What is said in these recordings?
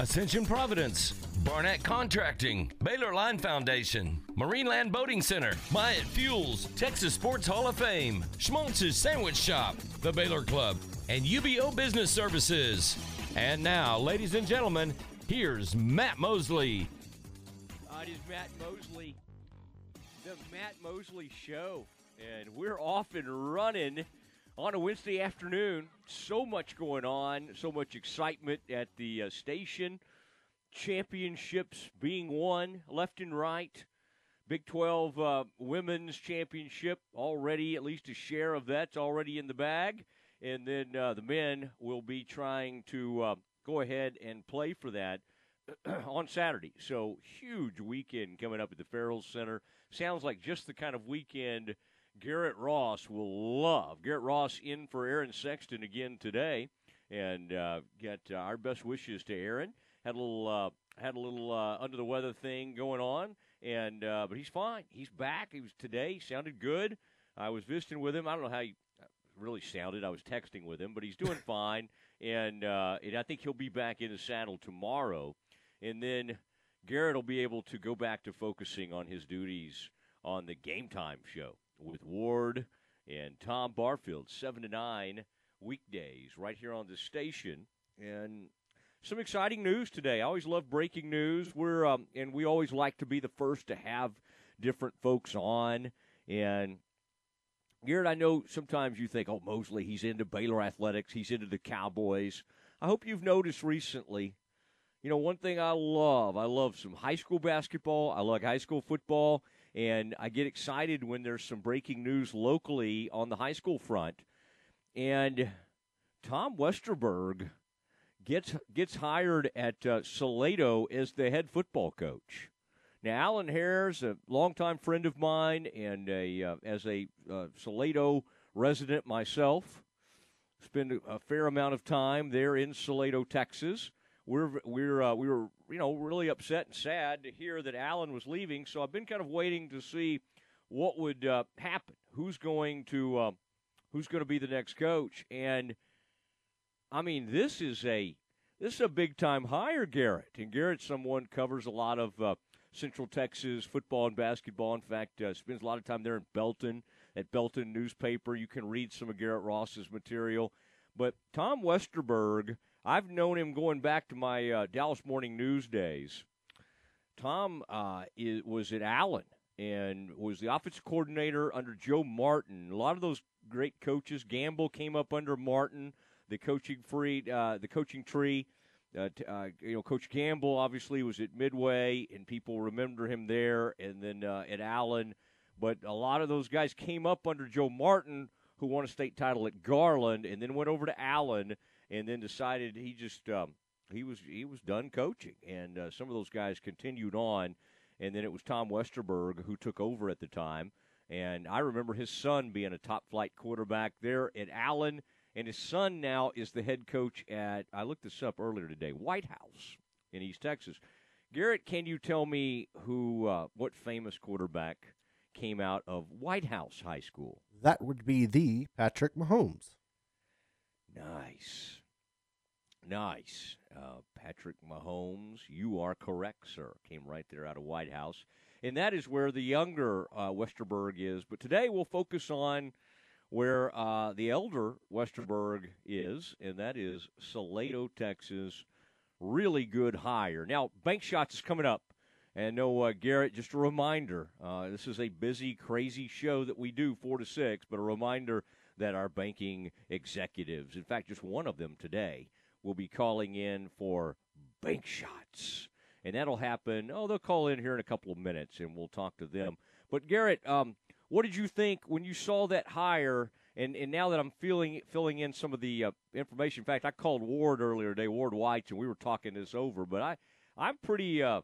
Ascension Providence, Barnett Contracting, Baylor Line Foundation, Marineland Boating Center, Myatt Fuels, Texas Sports Hall of Fame, Schmaltz's Sandwich Shop, the Baylor Club, and UBO Business Services. And now, ladies and gentlemen, here's Matt Mosley. Uh, it is Matt Mosley, the Matt Mosley Show, and we're off and running on a Wednesday afternoon. So much going on, so much excitement at the uh, station. Championships being won left and right. Big 12 uh, Women's Championship already, at least a share of that's already in the bag. And then uh, the men will be trying to uh, go ahead and play for that on Saturday. So huge weekend coming up at the Farrell Center. Sounds like just the kind of weekend Garrett Ross will love. Garrett Ross in for Aaron Sexton again today, and uh, get uh, our best wishes to Aaron. Had a little uh, had a little uh, under the weather thing going on, and uh, but he's fine. He's back. He was today. He sounded good. I was visiting with him. I don't know how he really sounded. I was texting with him, but he's doing fine, and uh, and I think he'll be back in the saddle tomorrow, and then Garrett will be able to go back to focusing on his duties on the Game Time show with Ward and Tom Barfield, 7 to 9 weekdays, right here on the station. And some exciting news today. I always love breaking news. We're um, and we always like to be the first to have different folks on. And Garrett, I know sometimes you think, "Oh, Mosley, he's into Baylor athletics. He's into the Cowboys." I hope you've noticed recently. You know, one thing I love, I love some high school basketball. I like high school football, and I get excited when there's some breaking news locally on the high school front. And Tom Westerberg gets gets hired at uh, Salado as the head football coach. Now, Allen Hare's a longtime friend of mine, and a uh, as a uh, Salado resident myself, spend a, fair amount of time there in Salado, Texas we're we're uh, we were you know really upset and sad to hear that Allen was leaving. So I've been kind of waiting to see what would uh, happen. Who's going to uh, who's going to be the next coach? And I mean, this is a this is a big time hire, Garrett. And Garrett, someone covers a lot of uh, Central Texas football and basketball. In fact, uh, spends a lot of time there in Belton at Belton newspaper. You can read some of Garrett Ross's material. But Tom Westerberg I've known him going back to my uh, Dallas Morning News days. Tom uh, is, was at Allen and was the offensive coordinator under Joe Martin. A lot of those great coaches, Gamble came up under Martin, the coaching free, uh, the coaching tree. Uh, t- uh, you know, Coach Gamble obviously was at Midway, and people remember him there, and then uh, at Allen. But a lot of those guys came up under Joe Martin, who won a state title at Garland, and then went over to Allen and then decided he just um, he was he was done coaching, and uh, some of those guys continued on, and then it was Tom Westerberg who took over at the time, and I remember his son being a top flight quarterback there at Allen, and his son now is the head coach at I looked this up earlier today, White House in East Texas. Garrett, can you tell me who uh, what famous quarterback came out of White House High School? That would be the Patrick Mahomes. Nice. Nice. Uh, Patrick Mahomes, you are correct, sir. Came right there out of White House. And that is where the younger uh, Westerberg is. But today we'll focus on where uh, the elder Westerberg is, and that is Salado, Texas. Really good hire. Now, Bank Shots is coming up. And no, uh, Garrett, just a reminder uh, this is a busy, crazy show that we do 4 to 6, but a reminder that our banking executives, in fact, just one of them today, will be calling in for bank shots. And that'll happen. Oh, they'll call in here in a couple of minutes and we'll talk to them. But, Garrett, um, what did you think when you saw that hire? And, and now that I'm feeling filling in some of the uh, information, in fact, I called Ward earlier today, Ward White, and we were talking this over. But I, I'm pretty, uh,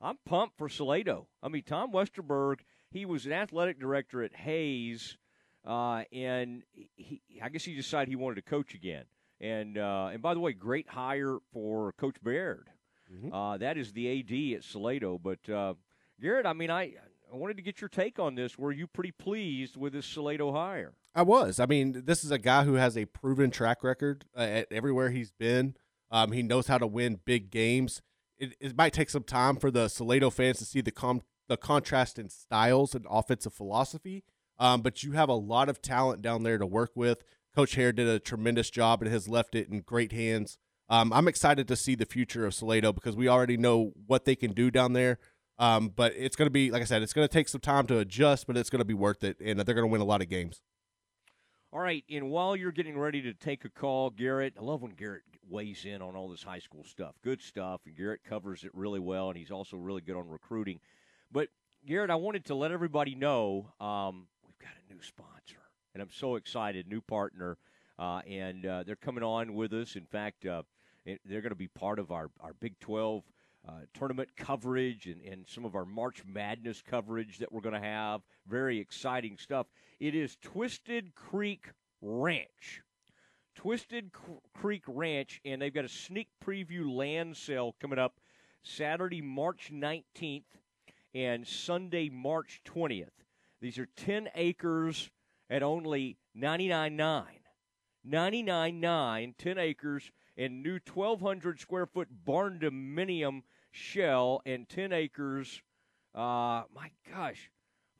I'm pumped for Salado. I mean, Tom Westerberg, he was an athletic director at Hays, uh, and he, I guess he decided he wanted to coach again And uh, and by the way, great hire for Coach Baird. Mhm. Uh, that is the AD at Salado. But uh, Garrett, I mean, I I wanted to get your take on this. Were you pretty pleased with this Salado hire? I was. I mean, this is a guy who has a proven track record uh, at everywhere he's been. Um, he knows how to win big games. It, it might take some time for the Salado fans to see the com- the contrast in styles and offensive philosophy. Um, but you have a lot of talent down there to work with. Coach Hare did a tremendous job and has left it in great hands. Um, I'm excited to see the future of Salado because we already know what they can do down there. Um, but it's going to be, like I said, it's going to take some time to adjust, but it's going to be worth it, and they're going to win a lot of games. All right, and while you're getting ready to take a call, Garrett, I love when Garrett weighs in on all this high school stuff. Good stuff, and Garrett covers it really well, and he's also really good on recruiting. But Garrett, I wanted to let everybody know um, we've got a new sponsor, and I'm so excited, new partner, uh, and uh, they're coming on with us. In fact, uh, they're going to be part of our our Big 12 uh, tournament coverage and, and some of our March Madness coverage that we're going to have. Very exciting stuff. It is Twisted Creek Ranch. Twisted C- Creek Ranch, and they've got a sneak preview land sale coming up Saturday, March 19th, and Sunday, March 20th. These are 10 acres at only 99.9. 99.9, 10 acres, and new 1,200 square foot barn dominium shell and 10 acres. Uh, my gosh,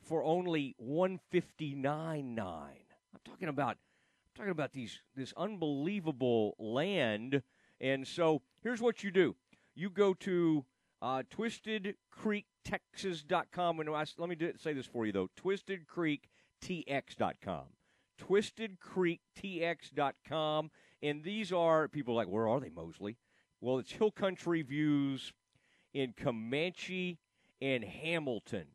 for only 159.9. I'm talking about I'm talking about these this unbelievable land. And so here's what you do: you go to uh, TwistedCreekTexas.com, and I, let me do, say this for you though: TwistedCreekTX.com. TwistedCreekTX.com, and these are people like, where are they, Mosley? Well, it's Hill Country Views in Comanche and Hamilton.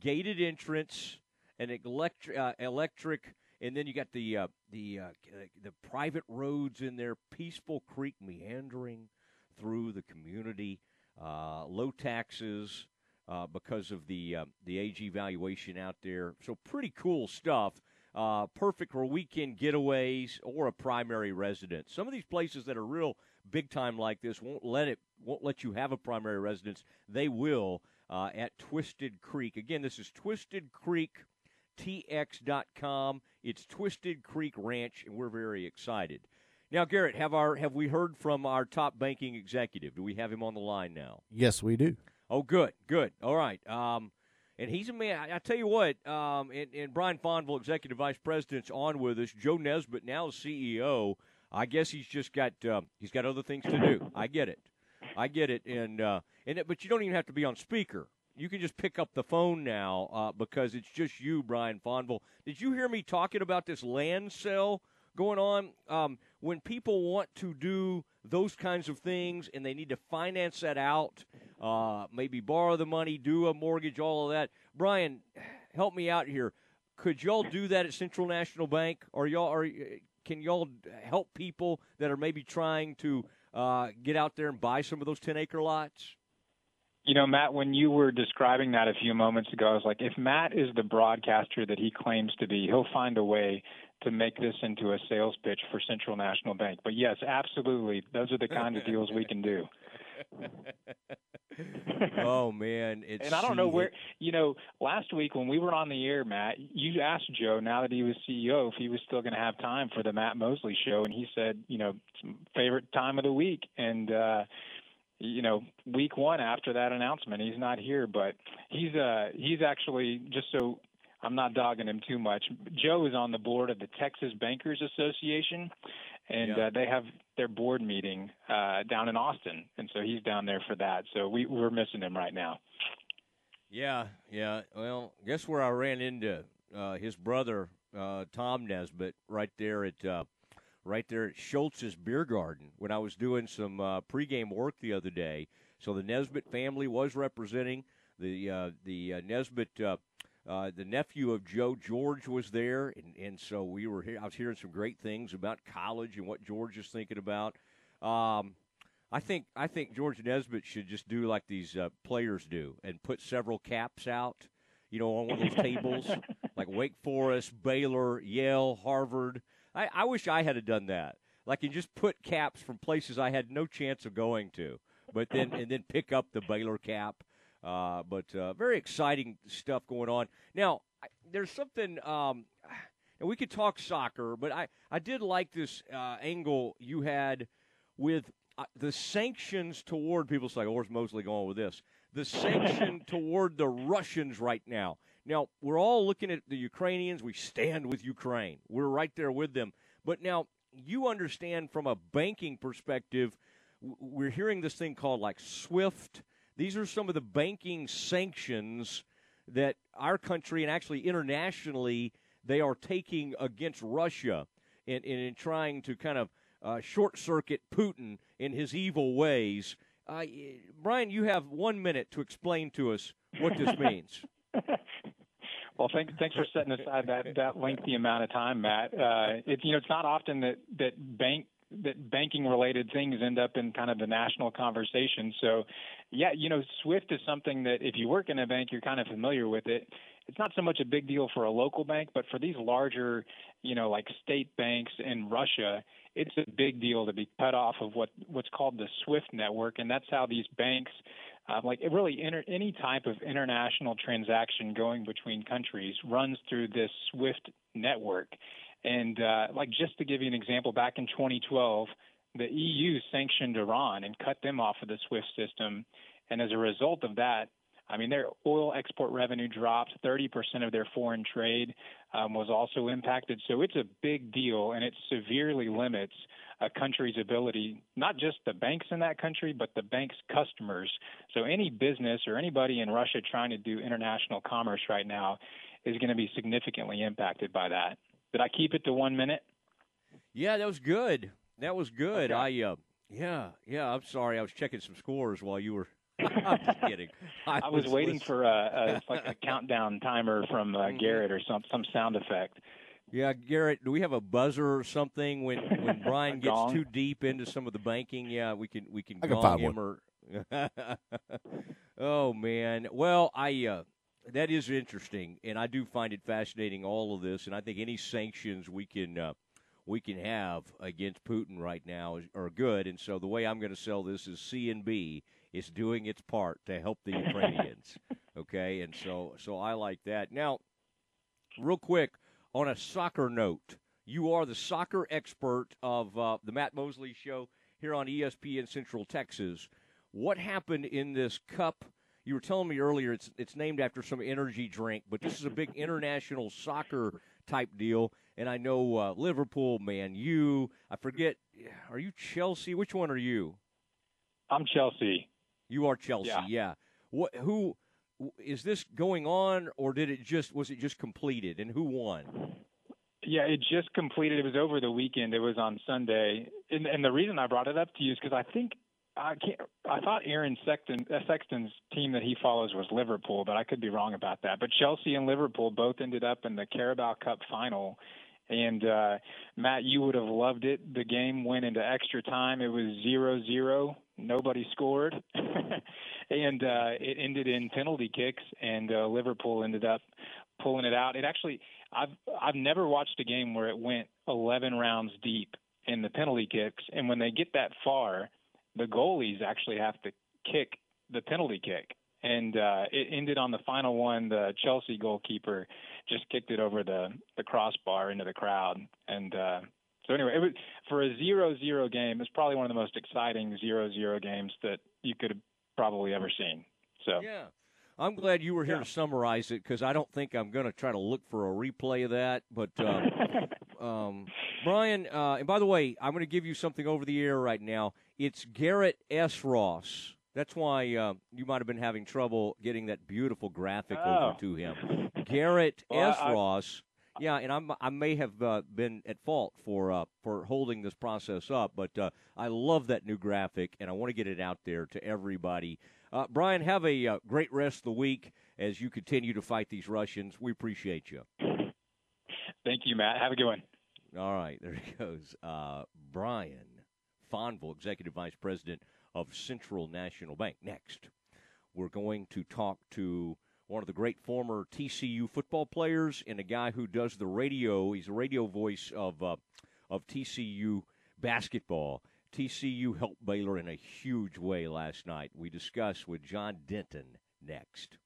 Gated entrance, an electric, uh, electric, and then you got the uh, the uh, the private roads in there. Peaceful Creek meandering through the community. Uh, low taxes uh, because of the uh, the AG valuation out there. So pretty cool stuff. Uh, perfect for weekend getaways or a primary residence. Some of these places that are real big time like this won't let it won't let you have a primary residence. They will uh, at Twisted Creek. Again, this is Twisted Creek. TX.com. It's Twisted Creek Ranch, and we're very excited. Now, Garrett, have our have we heard from our top banking executive? Do we have him on the line now? Yes, we do. Oh, good, good. All right. Um, and he's a man. I, I tell you what. Um, and, and Brian Fonville, executive vice president's on with us. Joe Nesbitt, now CEO. I guess he's just got uh, he's got other things to do. I get it. I get it. And uh, and it, but you don't even have to be on speaker. You can just pick up the phone now uh, because it's just you, Brian Fonville. Did you hear me talking about this land sale going on? Um, when people want to do those kinds of things and they need to finance that out, uh, maybe borrow the money, do a mortgage, all of that. Brian, help me out here. Could y'all do that at Central National Bank, or y'all are? Can y'all help people that are maybe trying to uh, get out there and buy some of those ten acre lots? You know, Matt, when you were describing that a few moments ago, I was like, if Matt is the broadcaster that he claims to be, he'll find a way to make this into a sales pitch for Central National Bank. But yes, absolutely. Those are the kind of deals we can do. oh man, it's and I don't know where you know. Last week when we were on the air, Matt, you asked Joe now that he was CEO if he was still going to have time for the Matt Mosley show, and he said, you know, favorite time of the week, and uh, you know, week one after that announcement, he's not here, but he's uh he's actually just so I'm not dogging him too much. Joe is on the board of the Texas Bankers Association, and Yeah. uh, they have their board meeting uh, down in Austin, and so he's down there for that. So we we're missing him right now. Yeah, yeah. Well, guess where I ran into uh, his brother uh, Tom Nesbitt right there at uh, right there at Schultz's Beer Garden when I was doing some uh, pregame work the other day. So the Nesbitt family was representing the uh, the uh, Nesbitt. Uh, the nephew of Joe George was there, and, and so we were here. I was hearing some great things about college and what George is thinking about. Um, I think I think George Nesbitt should just do like these uh, players do and put several caps out, you know, on one of those tables, like Wake Forest, Baylor, Yale, Harvard. I, I wish I had done that. I can just put caps from places I had no chance of going to, but then and then pick up the Baylor cap. Uh, but uh, very exciting stuff going on. Now, I, there's something, um, and we could talk soccer, but I, I did like this uh, angle you had with uh, the sanctions toward people. Say, oh, where's Mosley going with this? The sanction toward the Russians right now. Now, we're all looking at the Ukrainians. We stand with Ukraine. We're right there with them. But now, you understand from a banking perspective, we're hearing this thing called like SWIFT. These are some of the banking sanctions that our country and actually internationally they are taking against Russia in, in, in trying to kind of uh, short circuit Putin in his evil ways. Uh, Brian, you have one minute to explain to us what this means. Well, thanks thanks for setting aside that that lengthy amount of time, Matt. Uh, it's you know it's not often that that bank that banking related things end up in kind of the national conversation. So, yeah, you know, SWIFT is something that if you work in a bank, you're kind of familiar with it. It's not so much a big deal for a local bank, but for these larger, you know, like state banks in Russia, it's a big deal to be cut off of what what's called the SWIFT network, and that's how these banks uh, like really inter- any type of international transaction going between countries runs through this SWIFT network. And uh, like just to give you an example, back in 2012, the EU sanctioned Iran and cut them off of the SWIFT system. And as a result of that, I mean, their oil export revenue dropped. 30% of their foreign trade um, was also impacted. So it's a big deal, and it severely limits a country's ability, not just the banks in that country, but the bank's customers. So any business or anybody in Russia trying to do international commerce right now is going to be significantly impacted by that. Did I keep it to one minute? Yeah, that was good. That was good. Okay. I uh, yeah, yeah. I'm sorry. I was checking some scores while you were. I'm just kidding. I, I was, was, waiting listening. for a, a like a countdown timer from uh, mm-hmm. Garrett or some some sound effect. Yeah, Garrett, do we have a buzzer or something when when Brian gets gong? too deep into some of the banking? Yeah, we can we can I can find him one. or. oh man, well I uh, that is interesting, and I do find it fascinating all of this, and I think any sanctions we can. Uh, we can have against Putin right now are good, and so the way I'm going to sell this is CNB is doing its part to help the Ukrainians. okay, and so so I like that. Now, real quick, on a soccer note, you are the soccer expert of uh, the Matt Mosley Show here on ESPN Central Texas. What happened in this cup? You were telling me earlier it's it's named after some energy drink, but this is a big international soccer type deal. And I know uh, Liverpool, man, you. I forget. Are you Chelsea? Which one are you? I'm Chelsea. You are Chelsea. Yeah. yeah. What? Who? is this going on, or did it just was it just completed, and who won? Yeah, it just completed. It was over the weekend. It was on Sunday, and, and the reason I brought it up to you is because I think I can't. I thought Aaron Sexton, uh, Sexton's team that he follows was Liverpool, but I could be wrong about that. But Chelsea and Liverpool both ended up in the Carabao Cup final. And uh, Matt, you would have loved it. The game went into extra time. It was zero zero. Nobody scored. and uh, it ended in penalty kicks, and uh, Liverpool ended up pulling it out. It actually, I've I've never watched a game where it went 11 rounds deep in the penalty kicks, and when they get that far, the goalies actually have to kick the penalty kick, and uh, it ended on the final one. The Chelsea goalkeeper just kicked it over the the crossbar into the crowd, and uh, so anyway, it was for a zero-zero game. It's probably one of the most exciting zero-zero games that you could have probably ever seen. So yeah. I'm glad you were here yeah. to summarize it because I don't think I'm going to try to look for a replay of that. But uh, um, Brian, uh, and by the way, I'm going to give you something over the air right now. It's Garrett S. Ross. That's why uh, you might have been having trouble getting that beautiful graphic oh. over to him. Garrett well, S. I, Ross. Yeah, and I'm, I may have uh, been at fault for uh, for holding this process up, but uh, I love that new graphic, and I want to get it out there to everybody. Uh, Brian, have a uh, great rest of the week as you continue to fight these Russians. We appreciate you. Thank you, Matt. Have a good one. All right, there he goes. Uh, Brian Fonville, Executive Vice President of Central National Bank. Next, we're going to talk to one of the great former TCU football players and a guy who does the radio. He's a radio voice of uh, of TCU basketball. TCU helped Baylor in a huge way last night. We discuss with Jon Denton next.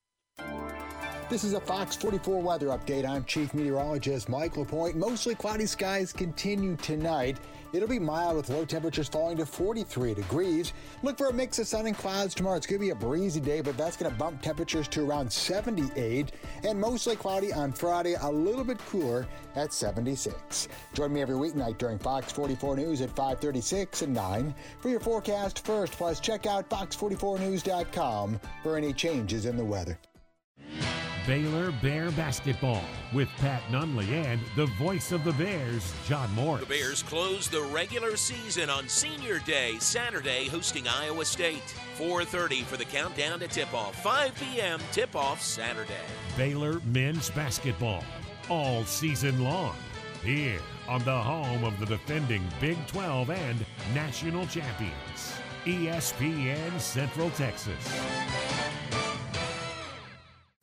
This is a Fox 44 weather update. I'm Chief Meteorologist Mike LaPointe. Mostly cloudy skies continue tonight. It'll be mild with low temperatures falling to 43 degrees. Look for a mix of sun and clouds tomorrow. It's going to be a breezy day, but that's going to bump temperatures to around 78. And mostly cloudy on Friday, a little bit cooler at 76. Join me every weeknight during Fox 44 News at 536 and 9 for your forecast first. Plus, check out fox44news.com for any changes in the weather. Baylor Bear Basketball with Pat Nunley and the voice of the Bears, John Morris. The Bears close the regular season on Senior Day, Saturday, hosting Iowa State. 4.30 for the countdown to tip-off. 5 p.m. tip-off Saturday. Baylor Men's Basketball, all season long. Here on the home of the defending Big 12 and national champions, ESPN Central Texas.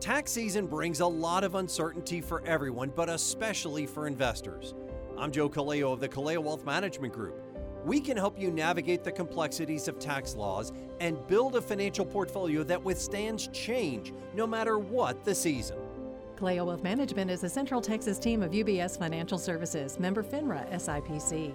Tax season brings a lot of uncertainty for everyone, but especially for investors. I'm Joe Kaleo of the Kaleo Wealth Management Group. We can help you navigate the complexities of tax laws and build a financial portfolio that withstands change no matter what the season. Kaleo Wealth Management is a Central Texas team of UBS Financial Services, member FINRA SIPC.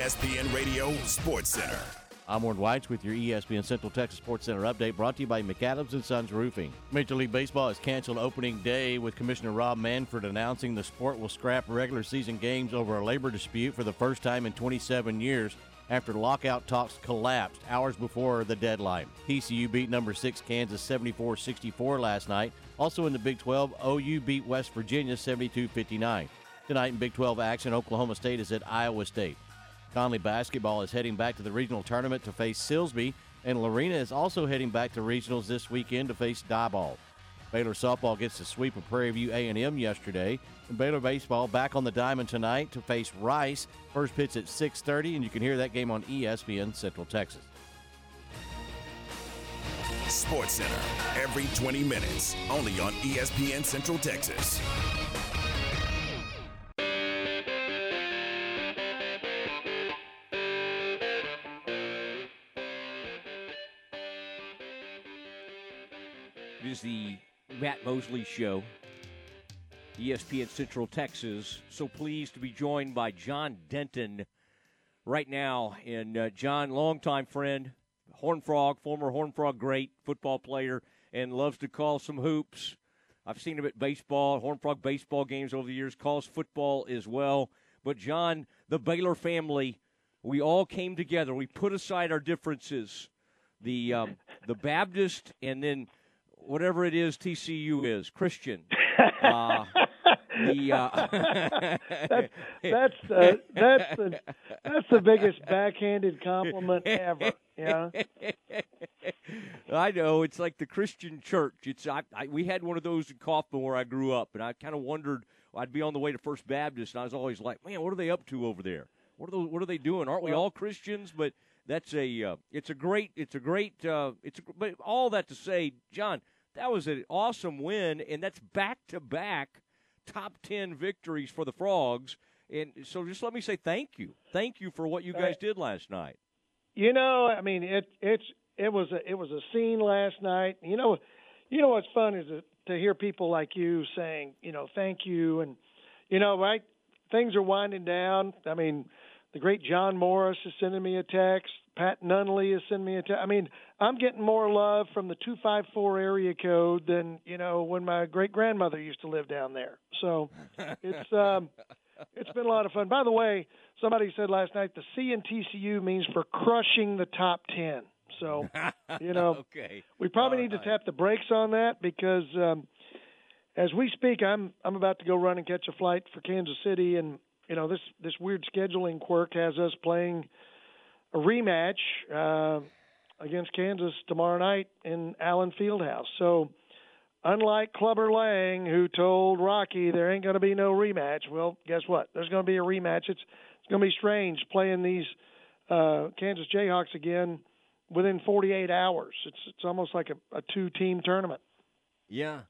ESPN Radio Sports Center. I'm Warren Whites with your ESPN Central Texas Sports Center update brought to you by McAdams and Sons Roofing. Major League Baseball has canceled opening day with Commissioner Rob Manfred announcing the sport will scrap regular season games over a labor dispute for the first time in 27 years after lockout talks collapsed hours before the deadline. TCU beat number 6 Kansas 74-64 last night. Also in the Big 12, OU beat West Virginia 72-59. Tonight in Big 12 action, Oklahoma State is at Iowa State. Connally basketball is heading back to the regional tournament to face Silsbee, and Lorena is also heading back to regionals this weekend to face Diboll. Baylor softball gets the sweep of Prairie View A&M yesterday, and Baylor baseball back on the diamond tonight to face Rice. First pitch at 6:30, and you can hear that game on ESPN Central Texas. Sports Center every 20 minutes, only on ESPN Central Texas. Is the Matt Mosley Show, ESPN Central Texas. So pleased to be joined by Jon Denton right now. And uh, John, longtime friend, Horn Frog, former Horn Frog great football player, and loves to call some hoops. I've seen him at baseball, Horn Frog baseball games over the years, calls football as well. But John, the Baylor family, we all came together. We put aside our differences. The um, the Baptist and then whatever it is TCU is Christian. Uh, the uh, that's that's uh, that's the that's the biggest backhanded compliment ever. Yeah, I know it's like the Christian church. It's I, I we had one of those in Kaufman where I grew up, and I kind of wondered. I'd be on the way to First Baptist, and I was always like, "Man, what are they up to over there? What are those, what are they doing? Aren't we all Christians?" But that's a uh, it's a great it's a great uh, it's a, but all that to say, John, that was an awesome win, and that's back to back top ten victories for the Frogs. And so, just let me say thank you, thank you for what you guys did last night. you know, I mean, it it's it was a it was a scene last night. You know, you know what's fun is to, to hear people like you saying, you know, thank you, and you know, right? Things are winding down. I mean, the great John Morris is sending me a text. Pat Nunley is sending me a text. I mean, I'm getting more love from the two five four area code than you know when my great grandmother used to live down there. So it's um, it's been a lot of fun. By the way, somebody said last night the C in TCU means for crushing the top ten. So you know, okay. we probably need to tap the brakes on that because um, as we speak, I'm I'm about to go run and catch a flight for Kansas City, and you know this this weird scheduling quirk has us playing a rematch uh, against Kansas tomorrow night in Allen Fieldhouse. So. Unlike Clubber Lang, who told Rocky there ain't going to be no rematch, well, guess what? There's going to be a rematch. It's it's going to be strange playing these uh, Kansas Jayhawks again within 48 hours. It's it's almost like a, a two team tournament. Yeah.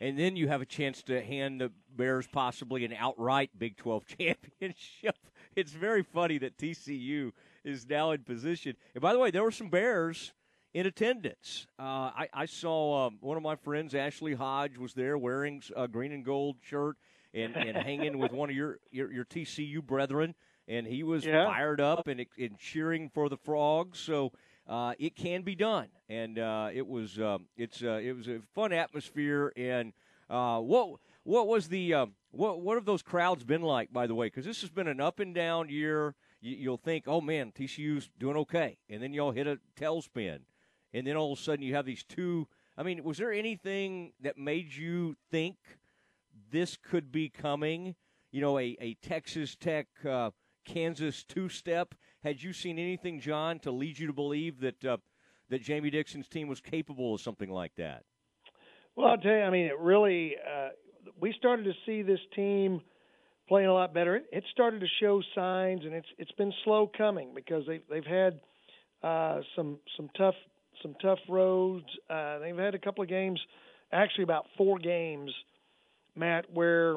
And then you have a chance to hand the Bears possibly an outright Big 12 championship. It's very funny that TCU is now in position. And by the way, there were some Bears in attendance. Uh, I, I saw um, one of my friends, Ashley Hodge, was there wearing a green and gold shirt and, and hanging with one of your, your, your TCU brethren. And he was Yeah. fired up and, and cheering for the Frogs. So uh, it can be done, and uh, it was um, it's uh, it was a fun atmosphere. And uh, what what was the um, what what have those crowds been like? By the way, because this has been an up and down year. You, you'll think, oh man, TCU's doing okay, and then y'all hit a tailspin, and then all of a sudden you have these two. I mean, was there anything that made you think this could be coming? You know, a, a Texas Tech uh, Kansas two step. Had you seen anything, John, to lead you to believe that uh, that Jamie Dixon's team was capable of something like that? Well, I'll tell you, I mean, it really, uh, we started to see this team playing a lot better. It, it started to show signs, and it's it's been slow coming because they've they've had uh, some some tough some tough roads. Uh, they've had a couple of games, actually about four games, Matt, where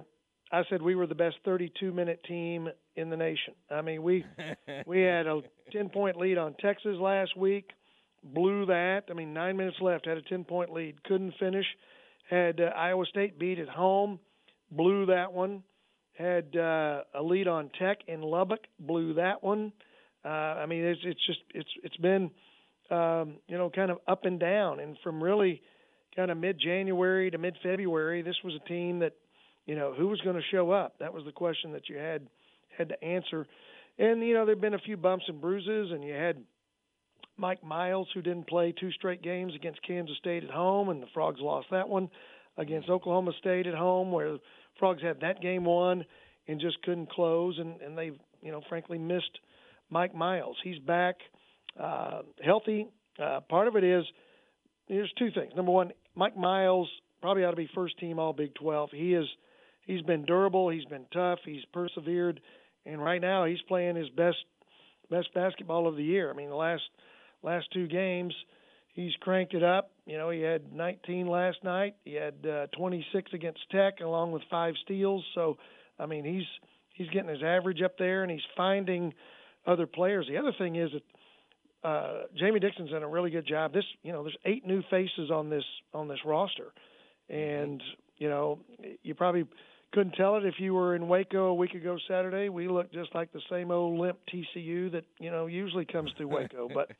I said we were the best 32 minute team in the nation. I mean, we we had a 10 point lead on Texas last week, blew that. I mean, nine minutes left, had a 10 point lead, couldn't finish. Had uh, Iowa State beat at home, blew that one. Had uh, a lead on Tech in Lubbock, blew that one. Uh, I mean, it's it's just it's it's been um, you know kind of up and down, and from really kind of mid January to mid February, this was a team that you know who was going to show up. That was the question that you had had to answer. And you know there've been a few bumps and bruises, and you had Mike Miles who didn't play two straight games against Kansas State at home, and the Frogs lost that one against Oklahoma State at home, where Frogs had that game won and just couldn't close, and and they you know frankly missed Mike Miles. He's back, uh, healthy. Uh, part of it is there's two things. Number one, Mike Miles probably ought to be first team All Big 12. He is he's been durable, he's been tough, he's persevered, and right now he's playing his best best basketball of the year. I mean, the last last two games, he's cranked it up. You know, he had 19 last night. He had uh, 26 against Tech, along with five steals. So, I mean, he's he's getting his average up there, and he's finding other players. The other thing is that uh, Jamie Dixon's done a really good job. This, you know, there's eight new faces on this on this roster, and you know, you probably couldn't tell it if you were in Waco a week ago Saturday. We looked just like the same old limp TCU that you know usually comes through Waco. but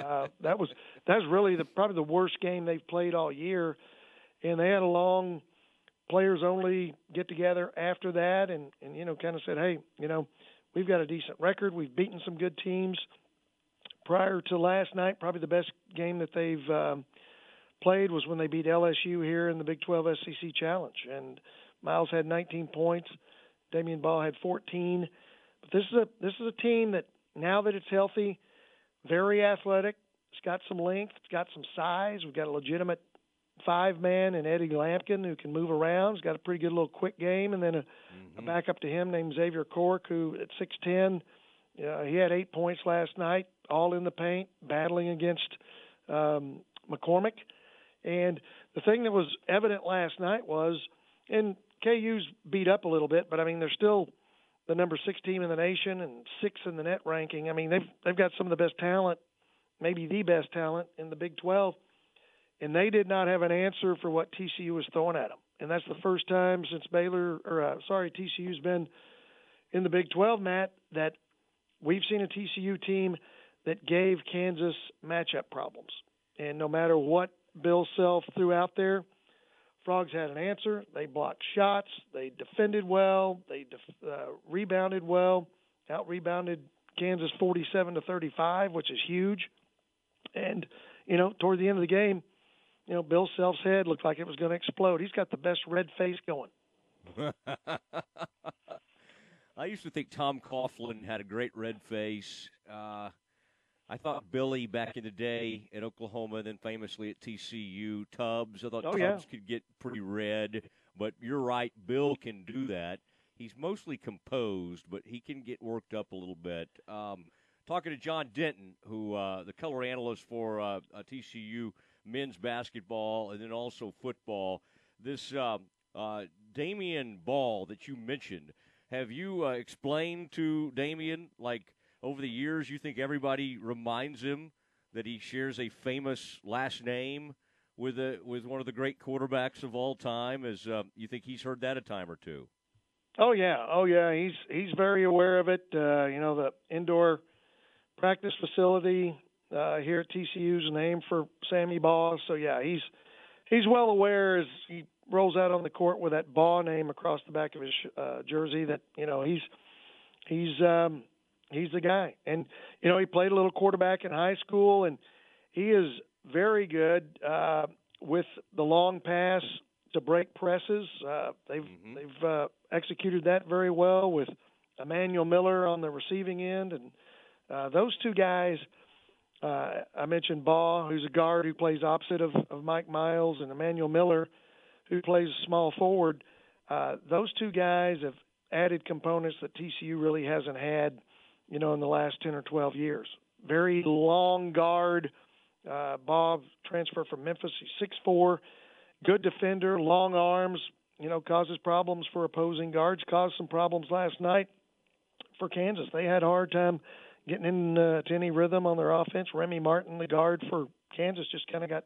uh, that was that was really the probably the worst game they've played all year, and they had a long players only get together after that, and and you know kind of said, hey, you know, we've got a decent record. We've beaten some good teams. Prior to last night, probably the best game that they've um, played was when they beat LSU here in the Big 12 SEC Challenge, and Miles had 19 points. Damion Baugh had 14. But this is a this is a team that now that it's healthy, very athletic. It's got some length. It's got some size. We've got a legitimate five man and Eddie Lampkin who can move around. He's got a pretty good little quick game, and then a, mm-hmm. a backup to him named Xavier Cork, who at 6'10, uh, he had eight points last night, all in the paint, battling against um, McCormack. And the thing that was evident last night was, and KU's beat up a little bit, but I mean they're still the number six team in the nation and six in the net ranking. I mean they've they've got some of the best talent, maybe the best talent in the Big 12, and they did not have an answer for what TCU was throwing at them. And that's the first time since Baylor or uh, sorry TCU's been in the Big 12, Matt, that we've seen a TCU team that gave Kansas matchup problems. And no matter what Bill Self threw out there, Frogs had an answer. They blocked shots. They defended well. They def- uh, rebounded well. Out rebounded Kansas 47 to 35, which is huge. And you know, toward the end of the game, you know, Bill Self's head looked like it was going to explode. He's got the best red face going. I used to think Tom Coughlin had a great red face. Uh, I thought Billy back in the day at Oklahoma, and then famously at TCU, Tubbs. I thought oh, Tubbs yeah. could get pretty red, but you're right. Bill can do that. He's mostly composed, but he can get worked up a little bit. Um, talking to Jon Denton, who uh, the color analyst for uh, uh TCU men's basketball and then also football. This um, uh, Damion Baugh that you mentioned, have you uh, explained to Damion like? Over the years you think everybody reminds him that he shares a famous last name with a, with one of the great quarterbacks of all time? As uh, you think he's heard that a time or two? Oh yeah, oh yeah. He's he's very aware of it. Uh, you know, the indoor practice facility uh, here at TCU is named for Sammy Baugh. So yeah, he's he's well aware as he rolls out on the court with that Baugh name across the back of his uh, jersey that you know he's he's um, he's the guy. And you know, he played a little quarterback in high school, and he is very good uh, with the long pass to break presses. Uh, they've mm-hmm. they've uh, executed that very well with Emmanuel Miller on the receiving end, and uh, those two guys. Uh, I mentioned Baugh, who's a guard who plays opposite of, of Mike Miles, and Emmanuel Miller, who plays small forward. Uh, those two guys have added components that TCU really hasn't had you know, in the last 10 or 12 years. Very long guard. Uh, Baugh transfer from Memphis. He's 6'4", good defender, long arms. You know, causes problems for opposing guards. Caused some problems last night for Kansas. They had a hard time getting into uh, any rhythm on their offense. Remy Martin, the guard for Kansas, just kind of got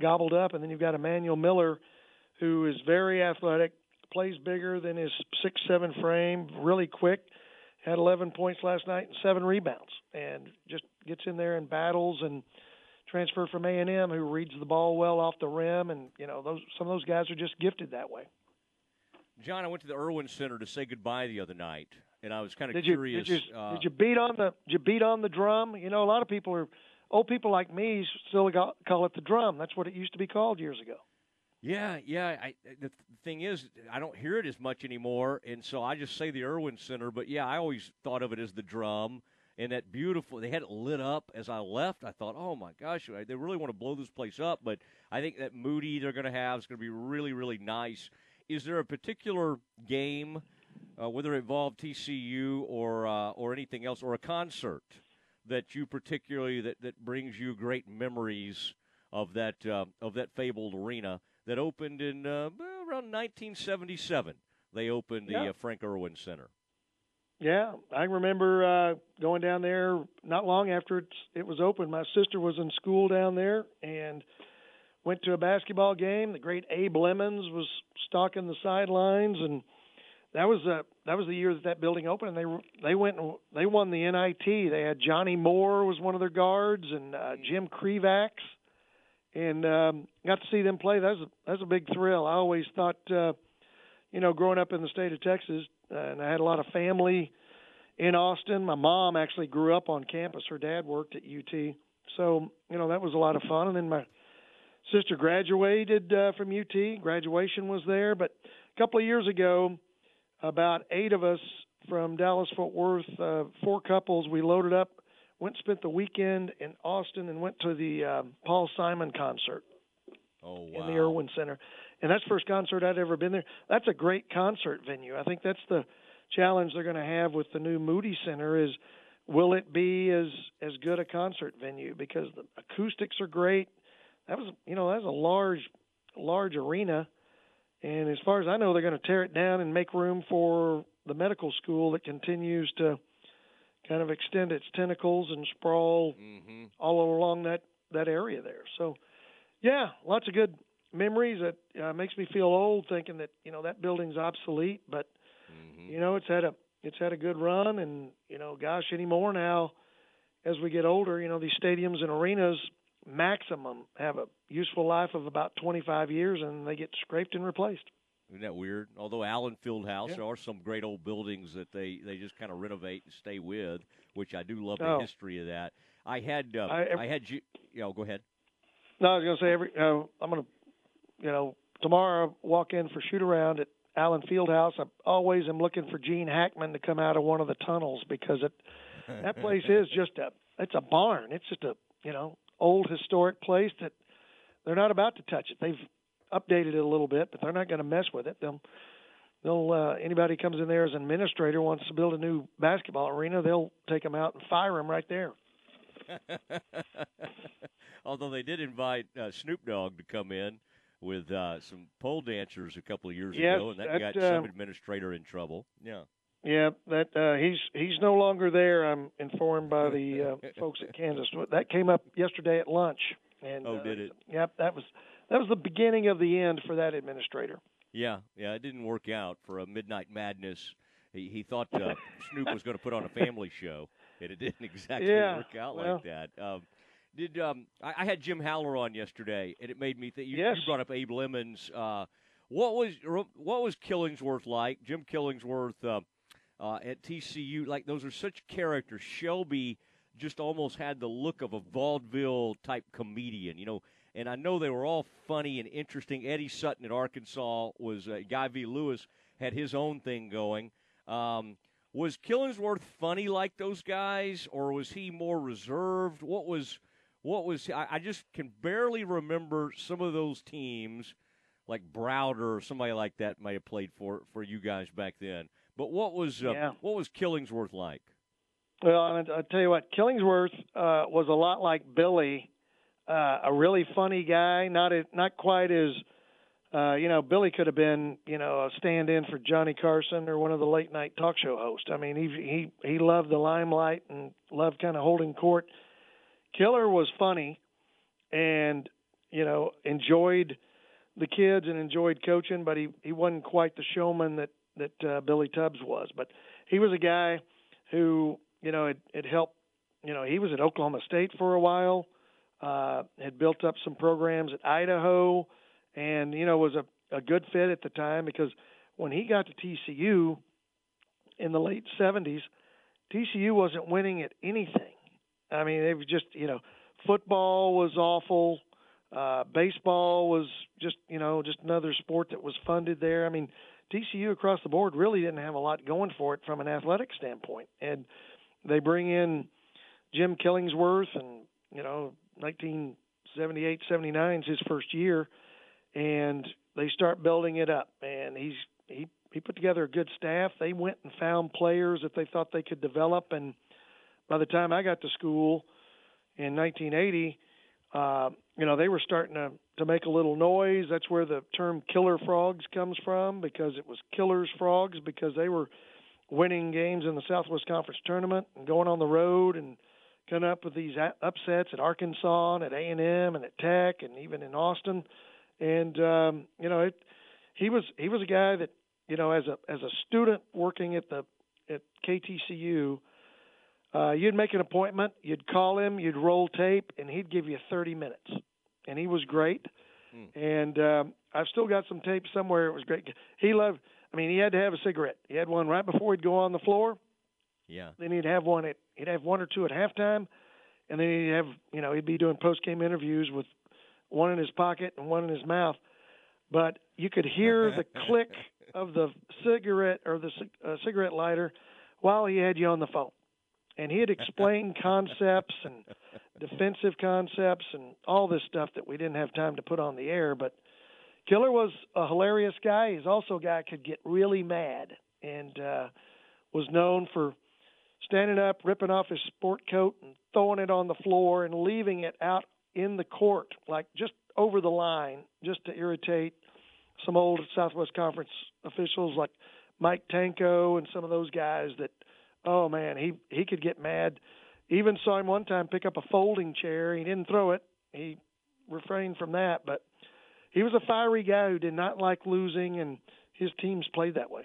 gobbled up. And then you've got Emmanuel Miller, who is very athletic, plays bigger than his six seven frame, really quick had 11 points last night and seven rebounds, and just gets in there and battles and transfer from A and M who reads the ball well off the rim, and you know those some of those guys are just gifted that way. John, I went to the Erwin Center to say goodbye the other night, and I was kind of did curious. Did, you, uh, did you beat on the did you beat on the drum? You know, a lot of people are old people like me still call it the drum. That's what it used to be called years ago. Yeah, yeah. I, the thing is, I don't hear it as much anymore, and so I just say the Erwin Center. But yeah, I always thought of it as the drum and that beautiful. They had it lit up as I left. I thought, oh my gosh, they really want to blow this place up. But I think that Moody they're going to have is going to be really, really nice. Is there a particular game, uh, whether it involved TCU or uh, or anything else, or a concert that you particularly that that brings you great memories? of that uh, of that fabled arena that opened in uh, around 1977. They opened the Yeah. uh, Frank Erwin Center. Yeah, I remember uh, going down there not long after it was open. My sister was in school down there and went to a basketball game. The great Abe Lemons was stalking the sidelines, and that was uh, that was the year that that building opened. And they they went and they won the NIT. They had Johnny Moore was one of their guards, and uh, Jim Krivacs, and um, got to see them play. That was a, that was a big thrill. I always thought. Uh, you know, growing up in the state of Texas, uh, and I had a lot of family in Austin. My mom actually grew up on campus. Her dad worked at UT, so you know that was a lot of fun. And then my sister graduated uh, from UT. Graduation was there, but a couple of years ago, about eight of us from Dallas Fort Worth, uh, four couples, we loaded up, went and spent the weekend in Austin, and went to the um, Paul Simon concert Oh in the Erwin Center. And that's the first concert I'd ever been there. That's a great concert venue. I think that's the challenge they're going to have with the new Moody Center is will it be as as good a concert venue because the acoustics are great. That was you know, that was a large large arena and as far as I know they're going to tear it down and make room for the medical school that continues to kind of extend its tentacles and sprawl Mm-hmm. all along that that area there. So, yeah, lots of good memories. That uh, makes me feel old thinking that you know that building's obsolete, but Mm-hmm. you know it's had a it's had a good run, and you know, gosh, anymore now as we get older, you know, these stadiums and arenas maximum have a useful life of about 25 years, and they get scraped and replaced. Isn't that weird? Although Allen Fieldhouse, Yeah. there are some great old buildings that they, they just kind of renovate and stay with, which I do love the Oh. history of that. I had uh, I- I, had you. You know, go ahead. No, I was going to say every. Uh, I'm going to, you know, tomorrow walk in for shoot around at Allen Fieldhouse. I always am looking for Gene Hackman to come out of one of the tunnels because it that place is just a it's a barn. It's just a you know old historic place that they're not about to touch it. They've updated it a little bit, but they're not going to mess with it. They'll they'll uh, anybody comes in there as an administrator wants to build a new basketball arena, they'll take them out and fire them right there. Although they did invite uh, Snoop Dogg to come in with uh, some pole dancers a couple of years Yes, ago, and that, that, got some uh, administrator in trouble. Yeah. Yeah, that uh, he's he's no longer there. I'm informed by the uh, folks at Kansas. That came up yesterday at lunch. And Oh, uh, did it? Yep, that was that was the beginning of the end for that administrator. Yeah, yeah, it didn't work out for a Midnight Madness. He he thought uh, Snoop was going to put on a family show, and it didn't exactly Yeah, work out well. like that. Um, did um, I, I had Jim Howler on yesterday, and it made me think. You, Yes. you brought up Abe Lemons. Uh, what was what was Killingsworth like? Jim Killingsworth uh, uh, at TCU, like those are such characters. Shelby just almost had the look of a vaudeville type comedian, you know. And I know they were all funny and interesting. Eddie Sutton at Arkansas was uh, Guy V. Lewis had his own thing going. Um, was Killingsworth funny like those guys, or was he more reserved? What was what was I, I just can barely remember some of those teams, like Browder or somebody like that may have played for for you guys back then. But what was uh, Yeah. what was Killingsworth like? Well, I, I tell you what, Killingsworth uh, was a lot like Billy, uh, a really funny guy. Not a, not quite as, uh, you know, Billy could have been, you know, a stand-in for Johnny Carson or one of the late-night talk show hosts. I mean, he he he loved the limelight and loved kind of holding court. Killer was funny, and you know, enjoyed the kids and enjoyed coaching, but he he wasn't quite the showman that that uh, Billy Tubbs was. But he was a guy who you know it it helped. You know, he was at Oklahoma State for a while. Uh, had built up some programs at Idaho, and you know was a a good fit at the time because when he got to TCU in the late '70s, TCU wasn't winning at anything. I mean, they were just you know, football was awful. Uh, baseball was just you know just another sport that was funded there. I mean, TCU across the board really didn't have a lot going for it from an athletic standpoint, and they bring in Jim Killingsworth, and you know, 1978, 79 is his first year, and they start building it up, and he's he he put together a good staff. They went and found players that they thought they could develop, and by the time I got to school in 1980, uh, you know, they were starting to to make a little noise. That's where the term "killer frogs" comes from because it was killers frogs because they were winning games in the Southwest Conference tournament and going on the road and coming up with these upsets at Arkansas and at A and M and at Tech and even in Austin. And um, you know, it, he was he was a guy that you know as a as a student working at the at KTCU uh, you'd make an appointment, you'd call him, you'd roll tape, and he'd give you 30 minutes. And he was great. Hmm. And um, I've still got some tape somewhere. It was great. He loved. I mean, he had to have a cigarette. He had one right before he'd go on the floor. Yeah. Then he'd have one at. He'd have one or two at halftime, and then he'd have. You know, he'd be doing post game interviews with one in his pocket and one in his mouth. But you could hear the click of the cigarette or the uh, cigarette lighter while he had you on the phone and he had explained concepts and defensive concepts and all this stuff that we didn't have time to put on the air. But Killer was a hilarious guy. He's also a guy could get really mad and uh, was known for standing up, ripping off his sport coat, and throwing it on the floor and leaving it out in the court, like just over the line, just to irritate some old Southwest Conference officials like Mike Tanko and some of those guys that oh man, he he could get mad. Even saw him one time pick up a folding chair. He didn't throw it. He refrained from that, but he was a fiery guy who did not like losing, and his teams played that way.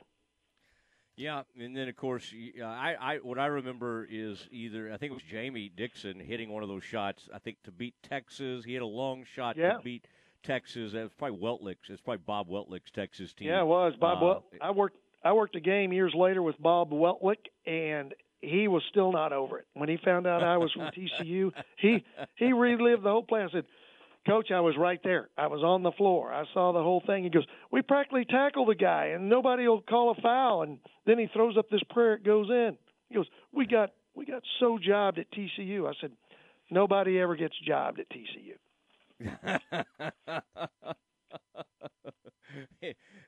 Yeah, and then of course, I, I what I remember is either I think it was Jamie Dixon hitting one of those shots. I think to beat Texas, he had a long shot yeah. to beat Texas. It was probably Weltlich's. It's probably Bob Weltlich's Texas team. Yeah, it was Bob. Uh, I worked I worked a game years later with Bob Weltlich, and he was still not over it. When he found out I was from TCU, he he relived the whole play. I said, Coach, I was right there. I was on the floor. I saw the whole thing. He goes, We practically tackled the guy, and nobody will call a foul. And then he throws up this prayer. It goes in. He goes, We got we got so jobbed at TCU. I said, Nobody ever gets jobbed at TCU.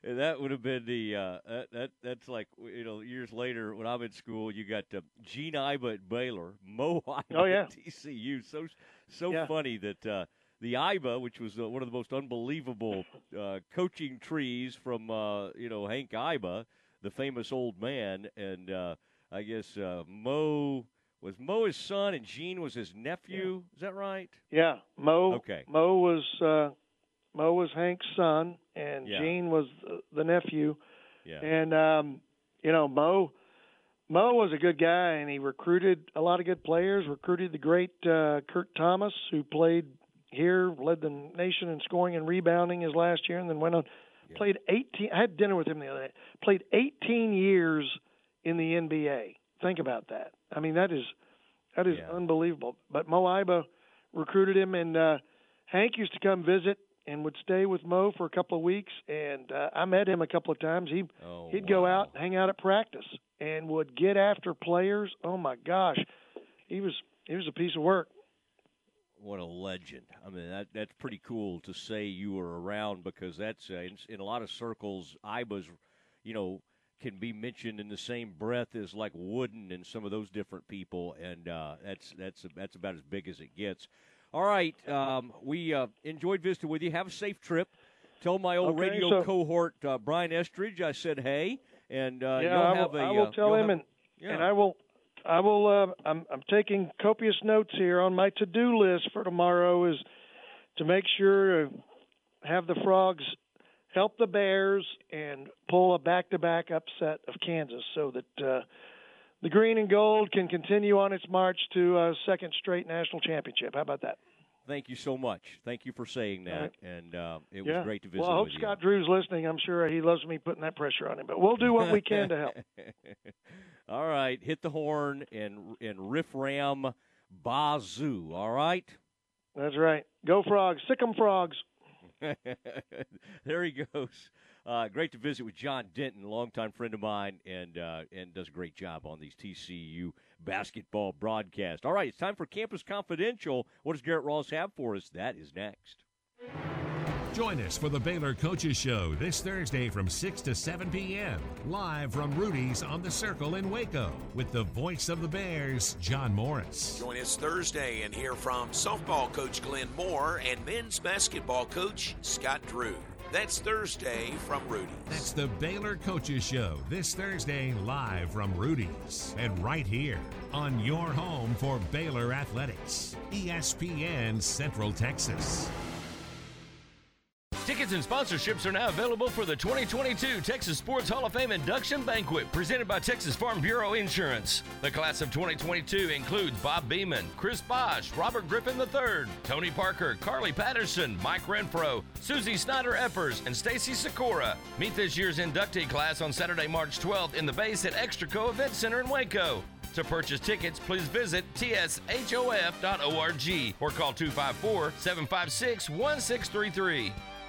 that would have been the uh, that, that that's like you know years later when I'm in school. You got uh, Gene Iba at Baylor, Mo Iba oh, yeah. at TCU. So so yeah. funny that uh, the Iba, which was uh, one of the most unbelievable uh, coaching trees from uh, you know Hank Iba, the famous old man, and uh, I guess Mo was Mo his son and Gene was his nephew. Yeah. Is that right? Yeah, Mo. Okay. Mo was Mo was Hank's son, and yeah. Gene was the, the nephew. Yeah. And um, you know, Mo Mo was a good guy, and he recruited a lot of good players. Recruited the great uh, Kurt Thomas, who played here, led the nation in scoring and rebounding his last year, and then went on. Yeah. Played 18. I had dinner with him the other day. Played 18 years in the NBA. Think about that. I mean, that is that is yeah. unbelievable. But Mo Iba recruited him, and uh, Hank used to come visit and would stay with Mo for a couple of weeks. And uh, I met him a couple of times. He oh, he'd wow. go out, hang out at practice, and would get after players. Oh my gosh, he was he was a piece of work. What a legend! I mean, that that's pretty cool to say you were around because that's uh, in, in a lot of circles, Iba's, you know, can be mentioned in the same breath as like Wooden and some of those different people, and uh, that's that's that's about as big as it gets. All right. Um, we uh, enjoyed visiting with you. Have a safe trip. Tell my old okay, radio so, cohort uh, Brian Estridge I said hey, and uh, yeah, you'll I have will, a. I will tell him, have, and yeah. and I will. I will. Uh, I'm I'm taking copious notes here on my to-do list for tomorrow. Is to make sure to have the frogs help the Bears and pull a back-to-back upset of Kansas, so that. Uh, the green and gold can continue on its march to a second straight national championship. How about that? Thank you so much. Thank you for saying that, and uh, it yeah. was great to visit. Well, I hope Scott you. Drew's listening. I'm sure he loves me putting that pressure on him, but we'll do what we can to help. all right, hit the horn and and riff ram bazoo. All right. That's right. Go frogs. Sick 'em frogs. there he goes. Uh, great to visit with Jon Denton, a longtime friend of mine, and uh, and does a great job on these TCU basketball broadcasts. All right, it's time for Campus Confidential. What does Garrett Ross have for us? That is next. Join us for the Baylor Coaches Show this Thursday from 6 to 7 p.m. Live from Rudy's on the Circle in Waco with the voice of the Bears, John Morris. Join us Thursday and hear from softball coach Glenn Moore and men's basketball coach Scott Drew. That's Thursday from Rudy's. That's the Baylor Coaches Show this Thursday live from Rudy's and right here on your home for Baylor Athletics, ESPN Central Texas. Tickets and sponsorships are now available for the 2022 Texas Sports Hall of Fame Induction Banquet presented by Texas Farm Bureau Insurance. The class of 2022 includes Bob Beeman, Chris Bosh, Robert Griffin III, Tony Parker, Carly Patterson, Mike Renfro, Susie Snider Eppers, and Stacy Sykora. Meet this year's inductee class on Saturday, March 12th in the base at Extraco Event Center in Waco. To purchase tickets, please visit tshof.org or call 254 756 1633.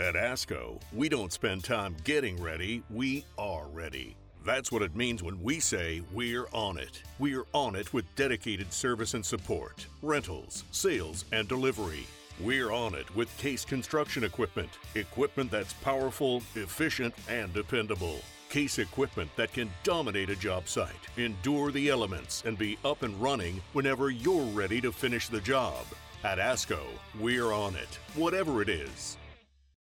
At ASCO, we don't spend time getting ready, we are ready. That's what it means when we say we're on it. We're on it with dedicated service and support, rentals, sales, and delivery. We're on it with Case Construction Equipment. Equipment that's powerful, efficient, and dependable. Case equipment that can dominate a job site, endure the elements, and be up and running whenever you're ready to finish the job. At ASCO, we're on it, whatever it is.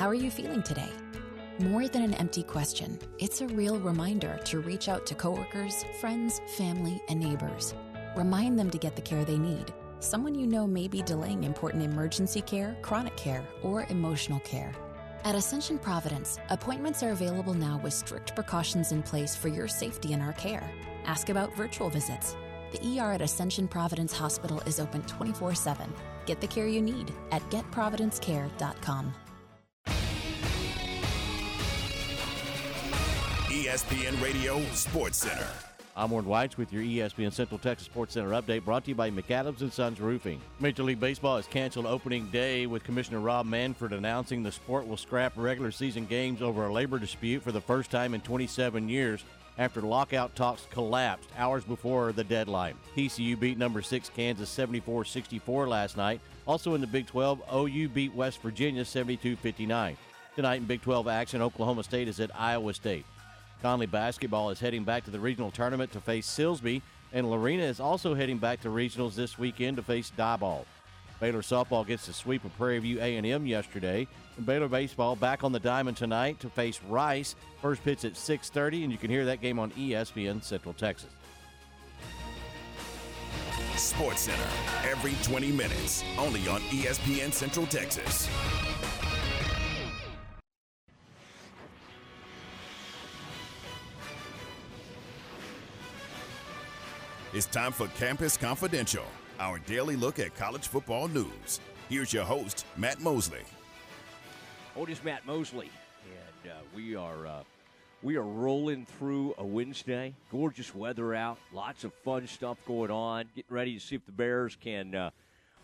How are you feeling today? More than an empty question, it's a real reminder to reach out to coworkers, friends, family, and neighbors. Remind them to get the care they need. Someone you know may be delaying important emergency care, chronic care, or emotional care. At Ascension Providence, appointments are available now with strict precautions in place for your safety and our care. Ask about virtual visits. The ER at Ascension Providence Hospital is open 24 7. Get the care you need at getprovidencecare.com. ESPN Radio Sports Center. I'm Warren Whites with your ESPN Central Texas Sports Center update brought to you by McAdams and Sons Roofing. Major League Baseball has canceled opening day with Commissioner Rob Manfred announcing the sport will scrap regular season games over a labor dispute for the first time in 27 years after lockout talks collapsed hours before the deadline. TCU beat number 6 Kansas 74-64 last night. Also in the Big 12, OU beat West Virginia 72-59. Tonight in Big 12 action, Oklahoma State is at Iowa State. Connally basketball is heading back to the regional tournament to face Silsbee, and Lorena is also heading back to regionals this weekend to face Diboll. Baylor softball gets the sweep of Prairie View A&M yesterday, and Baylor baseball back on the diamond tonight to face Rice. First pitch at 6:30, and you can hear that game on ESPN Central Texas. Sports Center, every 20 minutes, only on ESPN Central Texas. It's time for Campus Confidential, our daily look at college football news. Here's your host, Matt Mosley. Oh, it is Matt Mosley, and uh, we are uh, we are rolling through a Wednesday. Gorgeous weather out, lots of fun stuff going on. Getting ready to see if the Bears can uh,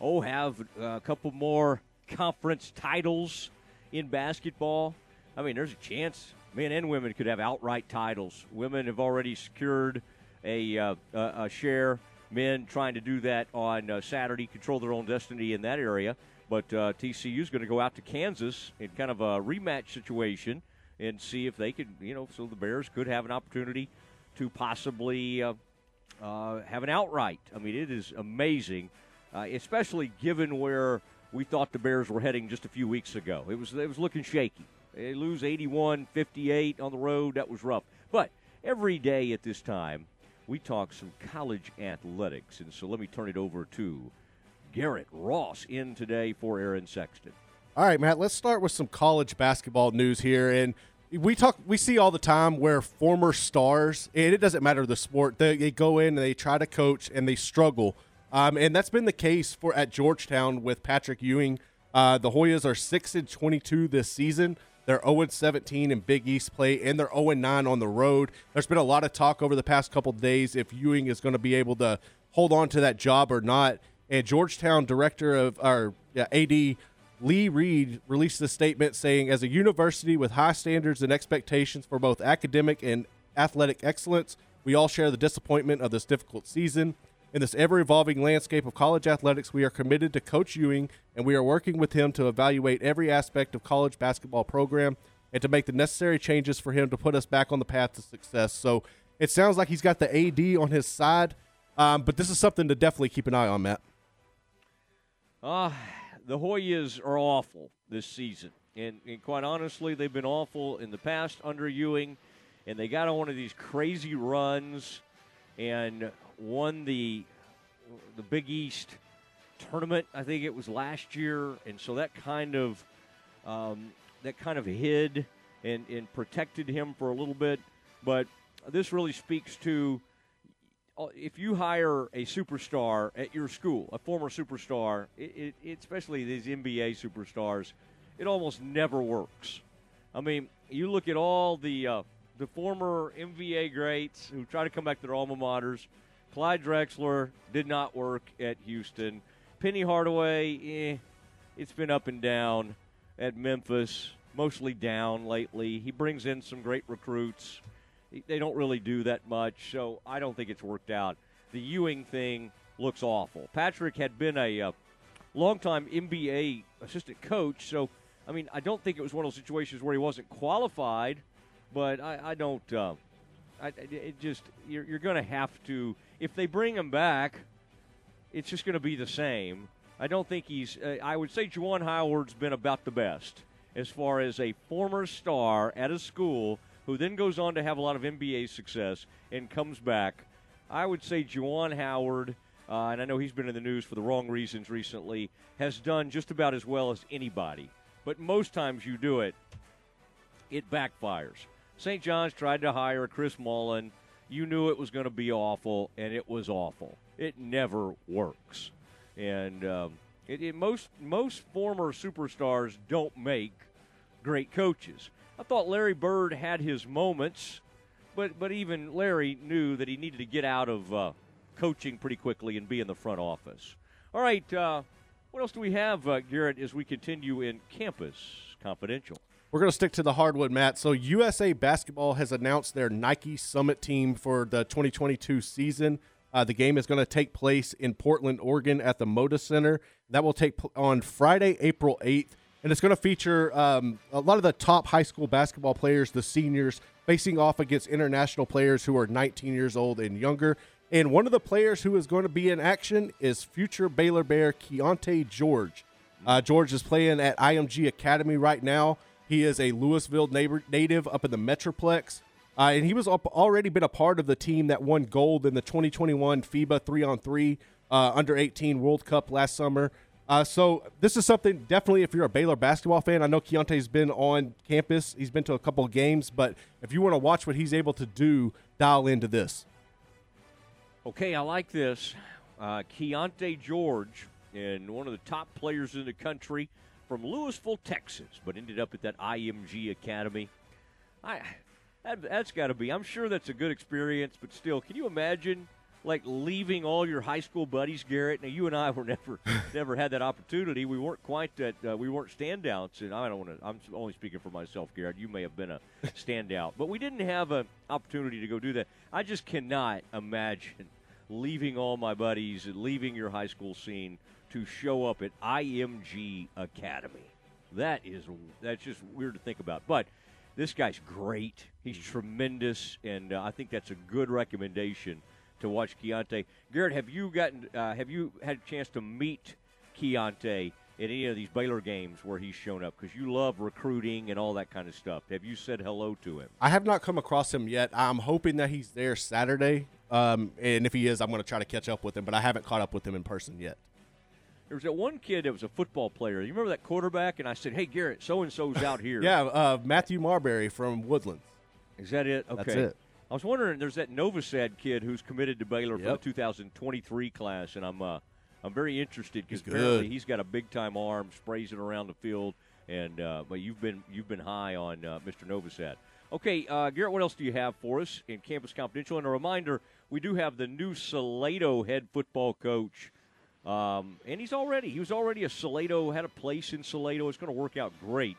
oh have a couple more conference titles in basketball. I mean, there's a chance men and women could have outright titles. Women have already secured a, uh, a share. Men trying to do that on uh, Saturday, control their own destiny in that area. But uh, TCU is going to go out to Kansas in kind of a rematch situation and see if they could, you know, so the Bears could have an opportunity to possibly uh, uh, have an outright. I mean, it is amazing, uh, especially given where we thought the Bears were heading just a few weeks ago. It was it was looking shaky. They lose 81-58 on the road. That was rough. But every day at this time, we talk some college athletics. And so let me turn it over to Garrett Ross in today for Aaron Sexton. All right, Matt, let's start with some college basketball news here. And we talk, we see all the time where former stars, and it doesn't matter the sport, they, they go in and they try to coach and they struggle. Um, and that's been the case for at Georgetown with Patrick Ewing. Uh, the Hoyas are six and twenty-two this season. They're 0 17 in Big East play, and they're 0 9 on the road. There's been a lot of talk over the past couple days if Ewing is going to be able to hold on to that job or not. And Georgetown director of our yeah, AD Lee Reed released a statement saying, as a university with high standards and expectations for both academic and athletic excellence, we all share the disappointment of this difficult season. In this ever evolving landscape of college athletics, we are committed to Coach Ewing and we are working with him to evaluate every aspect of college basketball program and to make the necessary changes for him to put us back on the path to success. So it sounds like he's got the AD on his side, um, but this is something to definitely keep an eye on, Matt. Uh, the Hoyas are awful this season. And, and quite honestly, they've been awful in the past under Ewing, and they got on one of these crazy runs and won the the Big East tournament. I think it was last year, and so that kind of um, that kind of hid and, and protected him for a little bit. But this really speaks to uh, if you hire a superstar at your school, a former superstar, it, it, especially these NBA superstars, it almost never works. I mean, you look at all the uh, the former NBA greats who try to come back to their alma maters. Clyde Drexler did not work at Houston. Penny Hardaway, eh, it's been up and down at Memphis, mostly down lately. He brings in some great recruits. They don't really do that much, so I don't think it's worked out. The Ewing thing looks awful. Patrick had been a uh, longtime NBA assistant coach, so I mean, I don't think it was one of those situations where he wasn't qualified, but I, I don't. Uh, I, it just you're, you're going to have to if they bring him back, it's just going to be the same. I don't think he's. Uh, I would say Juwan Howard's been about the best as far as a former star at a school who then goes on to have a lot of NBA success and comes back. I would say Juwan Howard, uh, and I know he's been in the news for the wrong reasons recently, has done just about as well as anybody. But most times you do it, it backfires. St. John's tried to hire Chris Mullin. You knew it was going to be awful, and it was awful. It never works. And um, it, it, most most former superstars don't make great coaches. I thought Larry Bird had his moments, but but even Larry knew that he needed to get out of uh, coaching pretty quickly and be in the front office. All right, uh, what else do we have, uh, Garrett, as we continue in Campus Confidential? We're going to stick to the hardwood, Matt. So, USA Basketball has announced their Nike Summit team for the 2022 season. Uh, the game is going to take place in Portland, Oregon at the Moda Center. That will take pl- on Friday, April 8th. And it's going to feature um, a lot of the top high school basketball players, the seniors, facing off against international players who are 19 years old and younger. And one of the players who is going to be in action is future Baylor Bear Keyonte George. Uh, George is playing at IMG Academy right now. He is a Lewisville neighbor, native up in the Metroplex. Uh, and he was up, already been a part of the team that won gold in the 2021 FIBA three on three under 18 World Cup last summer. Uh, so this is something definitely if you're a Baylor basketball fan. I know Keyonte's been on campus; he's been to a couple of games. But if you want to watch what he's able to do, dial into this. Okay, I like this. Uh, Keontae George, and one of the top players in the country from Lewisville, Texas, but ended up at that IMG Academy. I that, that's got to be. I'm sure that's a good experience, but still, can you imagine like leaving all your high school buddies, Garrett? Now, you and I were never never had that opportunity. We weren't quite that. Uh, we weren't standouts, and I don't want to. I'm only speaking for myself, Garrett. You may have been a standout, but we didn't have an opportunity to go do that. I just cannot imagine leaving all my buddies leaving your high school scene to show up at IMG Academy. That is that's just weird to think about, but this guy's great. He's tremendous, and uh, I think that's a good recommendation to watch Keyonte. Garrett, have you gotten uh, have you had a chance to meet Keyonte at any of these Baylor games where he's shown up? Because you love recruiting and all that kind of stuff. Have you said hello to him? I have not come across him yet. I'm hoping that he's there Saturday, um, and if he is, I'm going to try to catch up with him. But I haven't caught up with him in person yet. There was that one kid that was a football player. You remember that quarterback? And I said, "Hey, Garrett, so and so's out here." yeah, uh, Matthew Marbury from Woodlands. Is that it? Okay. That's it. I was wondering. There's that Novosad kid who's committed to Baylor for the 2023 class, and I'm uh, I'm very interested because apparently he's got a big time arm, sprays it around the field, and uh, but you've been you've been high on uh, Mr. Novosad. Okay, uh, Garrett, what else do you have for us in Campus Confidential? And a reminder, we do have the new Salado head football coach. Um, and he's already he was already a Salado had a place in Salado. It's going to work out great.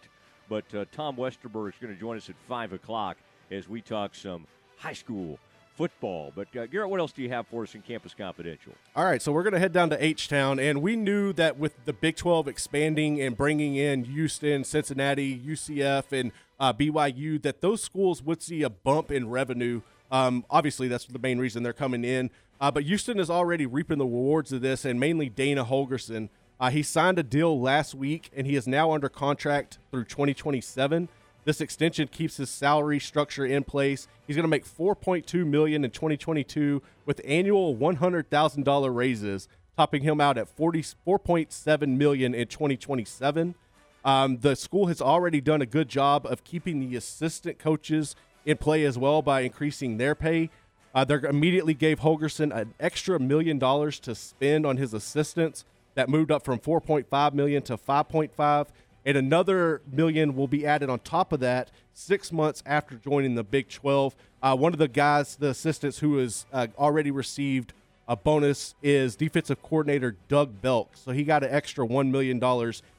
But uh, Tom Westerberg is going to join us at five o'clock as we talk some high school football. But uh, Garrett, what else do you have for us in Campus Confidential? All right, so we're going to head down to H Town, and we knew that with the Big 12 expanding and bringing in Houston, Cincinnati, UCF, and uh, BYU, that those schools would see a bump in revenue. Um, obviously, that's the main reason they're coming in. Uh, but Houston is already reaping the rewards of this, and mainly Dana Holgorsen. Uh, he signed a deal last week, and he is now under contract through 2027. This extension keeps his salary structure in place. He's going to make 4.2 million in 2022 with annual $100,000 raises, topping him out at 44.7 million in 2027. Um, the school has already done a good job of keeping the assistant coaches in play as well by increasing their pay. Uh, they immediately gave Holgorsen an extra million dollars to spend on his assistants. That moved up from 4.5 million to 5.5, and another million will be added on top of that six months after joining the Big 12. Uh, one of the guys, the assistants who has uh, already received a bonus is defensive coordinator Doug Belk. So he got an extra $1 million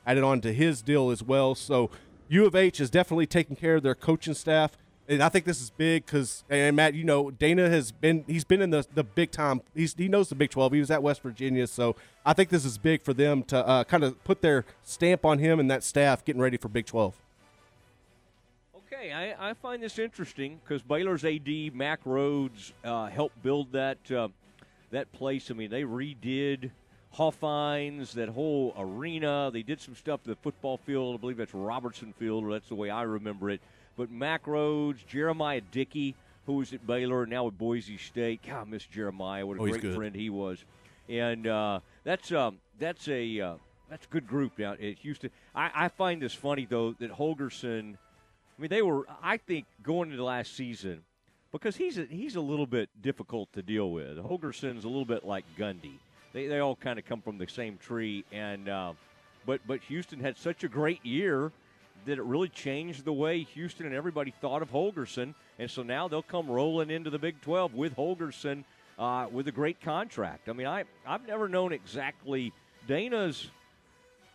added on to his deal as well. So U of H is definitely taking care of their coaching staff. And I think this is big because, and Matt, you know, Dana has been, he's been in the, the big time. He's, he knows the Big 12. He was at West Virginia. So I think this is big for them to uh, kind of put their stamp on him and that staff getting ready for Big 12. Okay, I, I find this interesting because Baylor's AD Mac Rhodes uh, helped build that uh, that place. I mean, they redid Hofheinz, that whole arena. They did some stuff to the football field. I believe that's Robertson Field, or that's the way I remember it. But Mac Rhodes, Jeremiah Dickey, who was at Baylor, now at Boise State. God, I miss Jeremiah. What a Oh, great friend he was. And uh, that's um, that's a uh, that's a good group down at Houston. I, I find this funny though that Holgorsen. I mean, they were. I think going into last season because he's a, he's a little bit difficult to deal with. Holgorsen's a little bit like Gundy. They they all kind of come from the same tree, and uh, but but Houston had such a great year that it really changed the way Houston and everybody thought of Holgorsen, and so now they'll come rolling into the Big 12 with Holgorsen uh, with a great contract. I mean, I I've never known exactly Dana's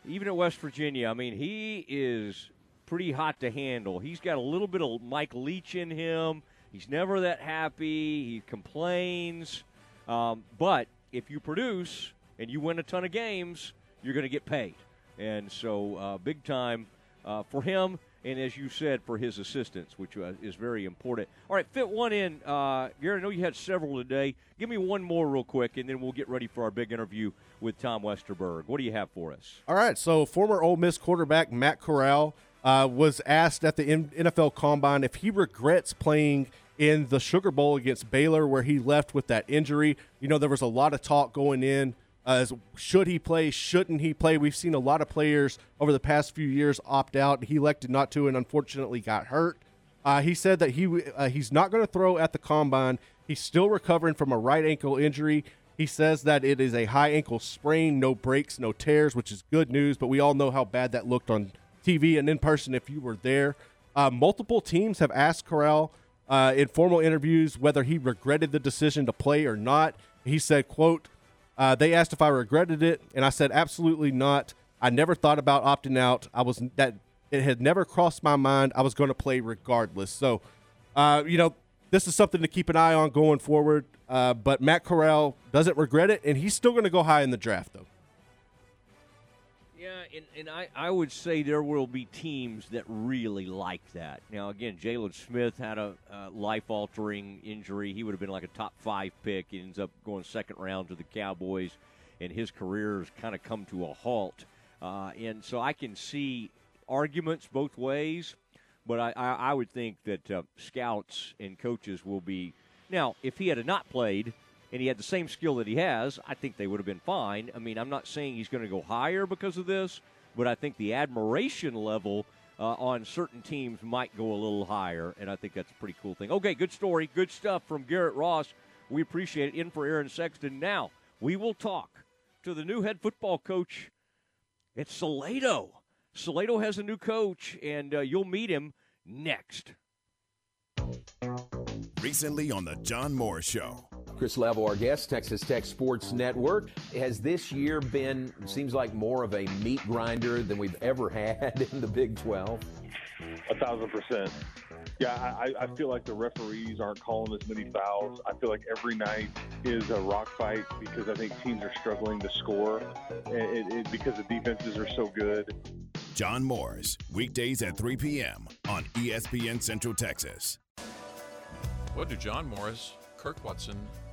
even at West Virginia. I mean, he is pretty hot to handle. He's got a little bit of Mike Leach in him. He's never that happy. He complains, um, but if you produce and you win a ton of games, you're going to get paid. And so, uh, big time uh, for him, and as you said, for his assistants, which uh, is very important. All right, fit one in. Uh, Gary, I know you had several today. Give me one more real quick, and then we'll get ready for our big interview with Tom Westerberg. What do you have for us? All right, so former Ole Miss quarterback Matt Corral uh, was asked at the NFL Combine if he regrets playing in the Sugar Bowl against Baylor, where he left with that injury. You know, there was a lot of talk going in Uh, should he play? Shouldn't he play? We've seen a lot of players over the past few years opt out. He elected not to, and unfortunately got hurt. Uh, he said that he uh, he's not going to throw at the combine. He's still recovering from a right ankle injury. He says that it is a high ankle sprain, no breaks, no tears, which is good news. But we all know how bad that looked on TV and in person if you were there. Uh, multiple teams have asked Corral uh, in formal interviews whether he regretted the decision to play or not. He said, "quote uh, They asked if I regretted it, and I said absolutely not. I never thought about opting out. I was that it had never crossed my mind. I was going to play regardless. So, uh, you know, this is something to keep an eye on going forward. Uh, but Matt Corral doesn't regret it, and he's still going to go high in the draft, though. Yeah, and, and I, I would say there will be teams that really like that. Now, again, Jaylon Smith had a life altering injury. He would have been like a top five pick. He ends up going second round to the Cowboys, and his career has kind of come to a halt. Uh, and so I can see arguments both ways, but I, I, I would think that uh, scouts and coaches will be. Now, if he had not played, and he had the same skill that he has, I think they would have been fine. I mean, I'm not saying he's going to go higher because of this, but I think the admiration level uh, on certain teams might go a little higher, and I think that's a pretty cool thing. Okay, good story, good stuff from Garrett Ross. We appreciate it. In for Aaron Sexton. Now we will talk to the new head football coach at Salado. Salado has a new coach, and uh, you'll meet him next. Recently on the John Moore Show. Chris Level, our guest, Texas Tech Sports Network. Has this year been, seems like more of a meat grinder than we've ever had in the Big 12? A thousand percent. Yeah, I, I feel like the referees aren't calling as many fouls. I feel like every night is a rock fight because I think teams are struggling to score it, it, because the defenses are so good. John Morris, weekdays at 3 p.m. on ESPN Central Texas. What do John Morris, Kirk Watson,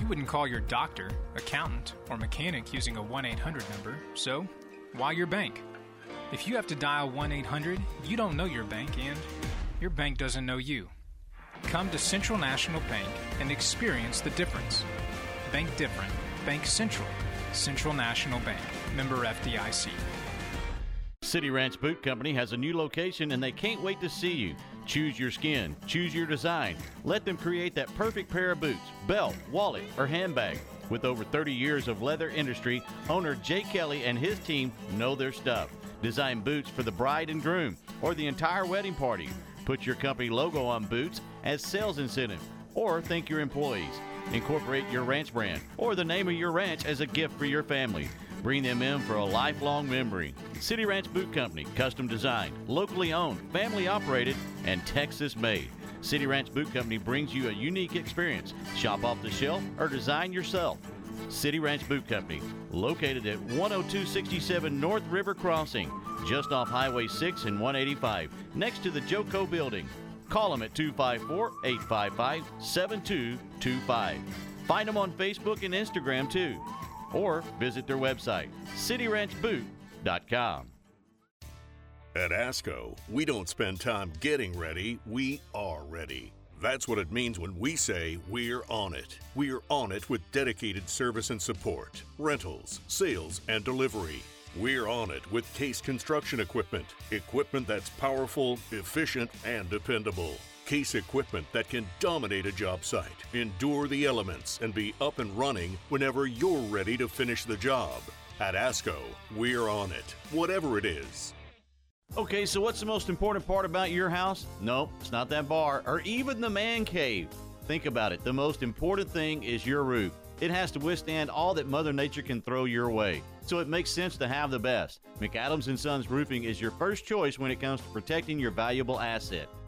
You wouldn't call your doctor, accountant, or mechanic using a 1 800 number, so why your bank? If you have to dial 1 800, you don't know your bank and your bank doesn't know you. Come to Central National Bank and experience the difference. Bank different. Bank Central. Central National Bank. Member FDIC. City Ranch Boot Company has a new location and they can't wait to see you. Choose your skin, choose your design. Let them create that perfect pair of boots, belt, wallet, or handbag. With over 30 years of leather industry, owner Jay Kelly and his team know their stuff. Design boots for the bride and groom or the entire wedding party. Put your company logo on boots as sales incentive or thank your employees. Incorporate your ranch brand or the name of your ranch as a gift for your family. Bring them in for a lifelong memory. City Ranch Boot Company, custom designed, locally owned, family operated, and Texas made. City Ranch Boot Company brings you a unique experience. Shop off the shelf or design yourself. City Ranch Boot Company, located at 10267 North River Crossing, just off Highway 6 and 185, next to the Joco Building. Call them at 254 855 7225. Find them on Facebook and Instagram too or visit their website, cityranchboot.com. At ASCO, we don't spend time getting ready, we are ready. That's what it means when we say we're on it. We're on it with dedicated service and support, rentals, sales, and delivery. We're on it with Case Construction Equipment, equipment that's powerful, efficient, and dependable. Case equipment that can dominate a job site, endure the elements, and be up and running whenever you're ready to finish the job. At ASCO, we're on it, whatever it is. Okay, so what's the most important part about your house? No, it's not that bar or even the man cave. Think about it. The most important thing is your roof. It has to withstand all that Mother Nature can throw your way. So it makes sense to have the best. McAdams and Sons Roofing is your first choice when it comes to protecting your valuable asset.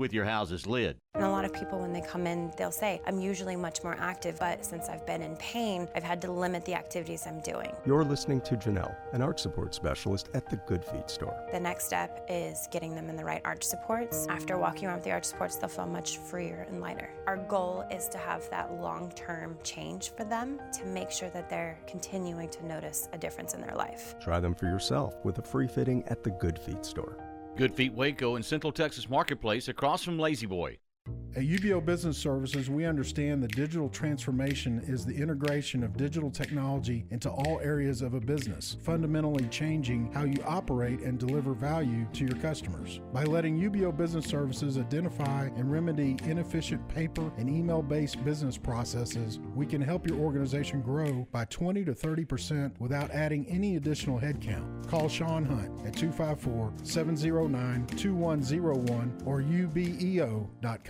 with your house's lid. And a lot of people, when they come in, they'll say, I'm usually much more active, but since I've been in pain, I've had to limit the activities I'm doing. You're listening to Janelle, an arch support specialist at the Good Feet store. The next step is getting them in the right arch supports. After walking around with the arch supports, they'll feel much freer and lighter. Our goal is to have that long term change for them to make sure that they're continuing to notice a difference in their life. Try them for yourself with a free fitting at the Good Feet store. Good Feet Waco in Central Texas Marketplace across from La-Z-Boy. At UBEO Business Services, we understand that digital transformation is the integration of digital technology into all areas of a business, fundamentally changing how you operate and deliver value to your customers. By letting UBEO Business Services identify and remedy inefficient paper and email based business processes, we can help your organization grow by 20 to 30% without adding any additional headcount. Call Sean Hunt at 254 709 2101 or ubeo.com.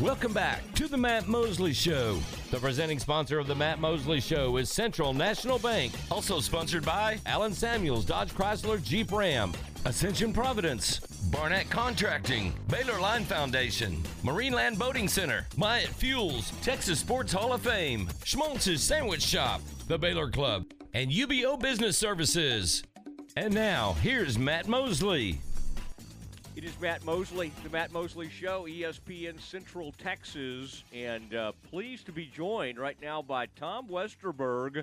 Welcome back to the Matt Mosley Show. The presenting sponsor of the Matt Mosley Show is Central National Bank, also sponsored by Allen Samuels Dodge Chrysler Jeep Ram, Ascension Providence, Barnett Contracting, Baylor Line Foundation, Marineland Boating Center, Myatt Fuels, Texas Sports Hall of Fame, Schmaltz's Sandwich Shop, the Baylor Club, and UBEO Business Services. And now, here's Matt Mosley. It is Matt Mosley, the Matt Mosley Show, ESPN Central Texas, and uh, pleased to be joined right now by Tom Westerberg,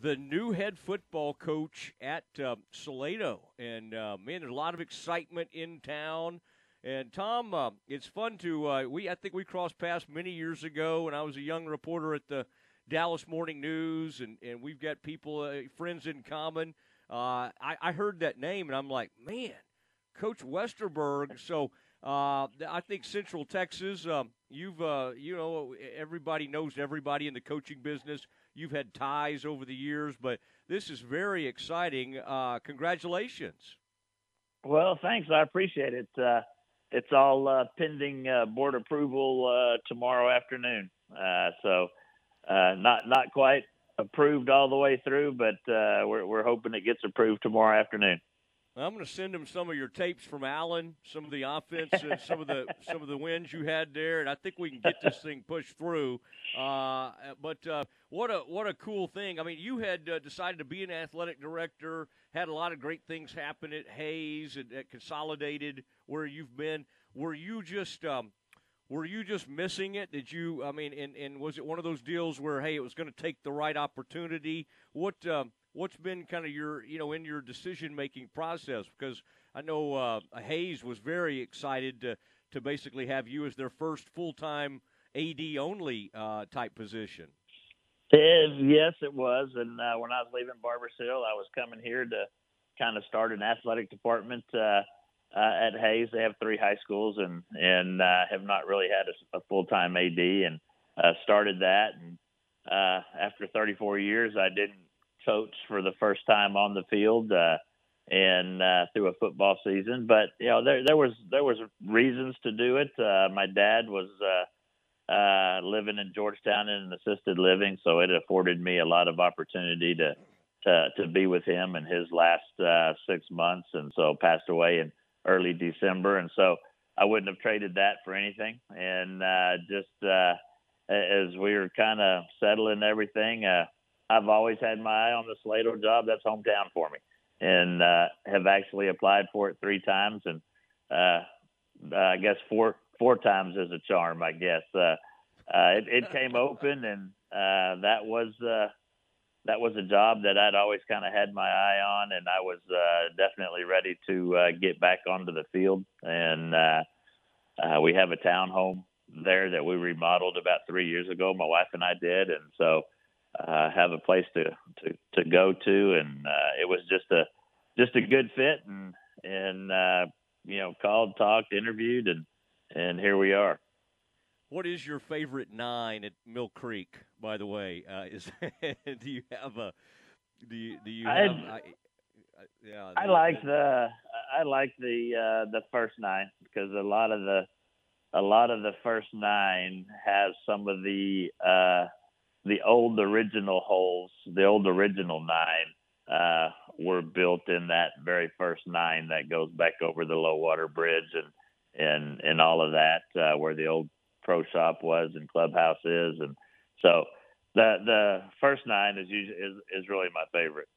the new head football coach at uh, Salado. And uh, man, there's a lot of excitement in town. And Tom, uh, it's fun to uh, we. I think we crossed paths many years ago when I was a young reporter at the Dallas Morning News, and, and we've got people, uh, friends in common. Uh, I, I heard that name, and I'm like, man, Coach Westerberg. So uh, I think Central Texas, um, you've uh, you know everybody knows everybody in the coaching business. You've had ties over the years, but this is very exciting. Uh, congratulations. Well, thanks. I appreciate it. Uh, it's all uh, pending uh, board approval tomorrow afternoon. So not not quite approved all the way through, but we're we're hoping it gets approved tomorrow afternoon. I'm going to send him some of your tapes from Allen, some of the offense, and some of the some of the wins you had there, and I think we can get this thing pushed through. Uh, but uh, what a what a cool thing! I mean, you had uh, decided to be an athletic director, had a lot of great things happen at Hays and at Consolidated, where you've been. Were you just um, were you just missing it? Did you? I mean, and, and was it one of those deals where hey, it was going to take the right opportunity? What um, what's been kind of your you know in your decision making process? Because I know uh, Hays was very excited to to basically have you as their first full time AD only uh, type position. It, yes, it was. And uh, when I was leaving Barbers Hill, I was coming here to kind of start an athletic department uh, uh, at Hays. They have three high schools and and uh, have not really had a, a full time AD and uh, started that. And after 34 years, I didn't coach for the first time on the field uh, and uh, through a football season. But you know, there there was there was reasons to do it. Uh, my dad was. Uh, uh, living in Georgetown in an assisted living, so it afforded me a lot of opportunity to to to be with him in his last uh, six months, and so passed away in early December, and so I wouldn't have traded that for anything. And uh, just uh, as we were kind of settling everything, uh, I've always had my eye on the Salado job. That's hometown for me, and uh, have actually applied for it three times, and uh, I guess four four times as a charm, I guess. Uh, uh, it, it came open, and uh, that was uh, that was a job that I'd always kind of had my eye on, and I was uh, definitely ready to uh, get back onto the field. And uh, uh, we have a townhome there that we remodeled about three years ago. My wife and I did, and so uh, have a place to to to go to, and uh, it was just a just a good fit, and and uh, you know called, talked, interviewed, and and here we are. What is your favorite nine at Mill Creek? By the way, uh, is do you have a do you do you have? I, I, yeah, I like the I like the uh, the first nine because a lot of the a lot of the first nine has some of the uh, the old original holes, the old original nine, uh, were built in that very first nine that goes back over the low water bridge and and and all of that, uh, where the old pro shop was and clubhouse is, and so the the first nine is usually is, is really my favorite.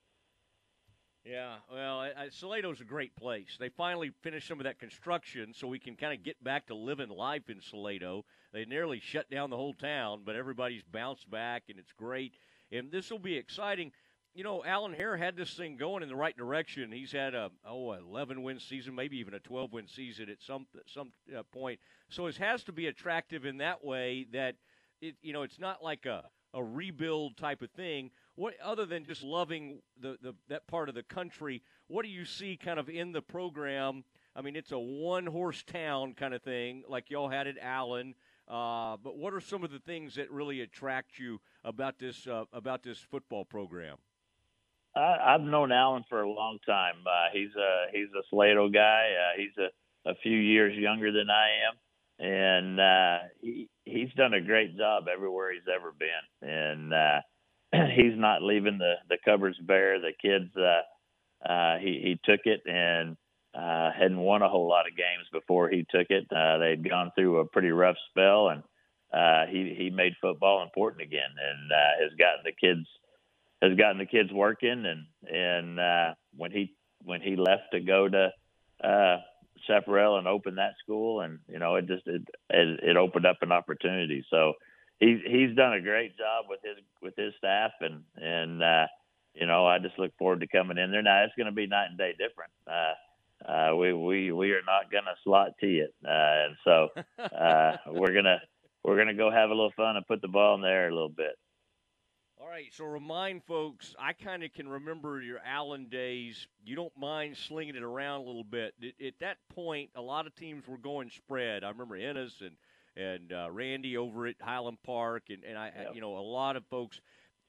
Yeah, well, I, I, a great place. They finally finished some of that construction, so we can kind of get back to living life in Salado. They nearly shut down the whole town, but everybody's bounced back, and it's great. And this will be exciting. You know, Allen Hare had this thing going in the right direction. He's had a oh 11 win season, maybe even a 12 win season at some some uh, point. So it has to be attractive in that way that it you know it's not like a a rebuild type of thing what other than just loving the, the that part of the country? What do you see kind of in the program? I mean, it's a one horse town kind of thing, like y'all had at Allen. Uh, but what are some of the things that really attract you about this uh, about this football program? I, I've known Allen for a long time. Uh, he's a he's a Salado guy. Uh, he's a, a few years younger than I am, and uh, he he's done a great job everywhere he's ever been. And uh, he's not leaving the the covers bare. The kids, uh, uh, he he took it and uh, hadn't won a whole lot of games before he took it. Uh, they'd gone through a pretty rough spell, and uh, he he made football important again, and uh, has gotten the kids has gotten the kids working. And and uh, when he when he left to go to uh, Chaparral and open that school, and you know it just it it, it opened up an opportunity. So he's he's done a great job with his with his staff and and uh you know I just look forward to coming in there. Now it's going to be night and day different. Uh uh we we we are not going to slot tee it. Uh and so uh we're going to we're going to go have a little fun and put the ball in the air a little bit right, so remind folks, I kind of can remember your Allen days. You don't mind slinging it around a little bit. At, that point, a lot of teams were going spread. I remember Ennis and and uh, Randy over at Highland Park, and, and I, yep. you know, a lot of folks.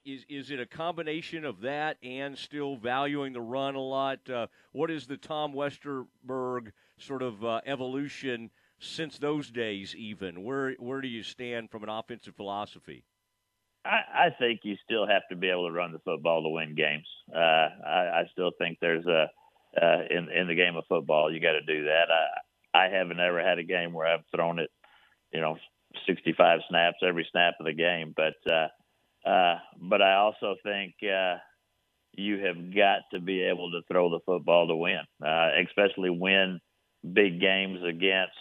Is is it a combination of that and still valuing the run a lot? Uh, what is the Tom Westerberg sort of uh, evolution since those days? Even where where do you stand from an offensive philosophy? I, I think you still have to be able to run the football to win games. Uh, I, I still think there's a uh, in in the game of football you got to do that. I I haven't ever had a game where I've thrown it you know 65 snaps every snap of the game. But uh, uh, but I also think uh, you have got to be able to throw the football to win, uh, especially win big games against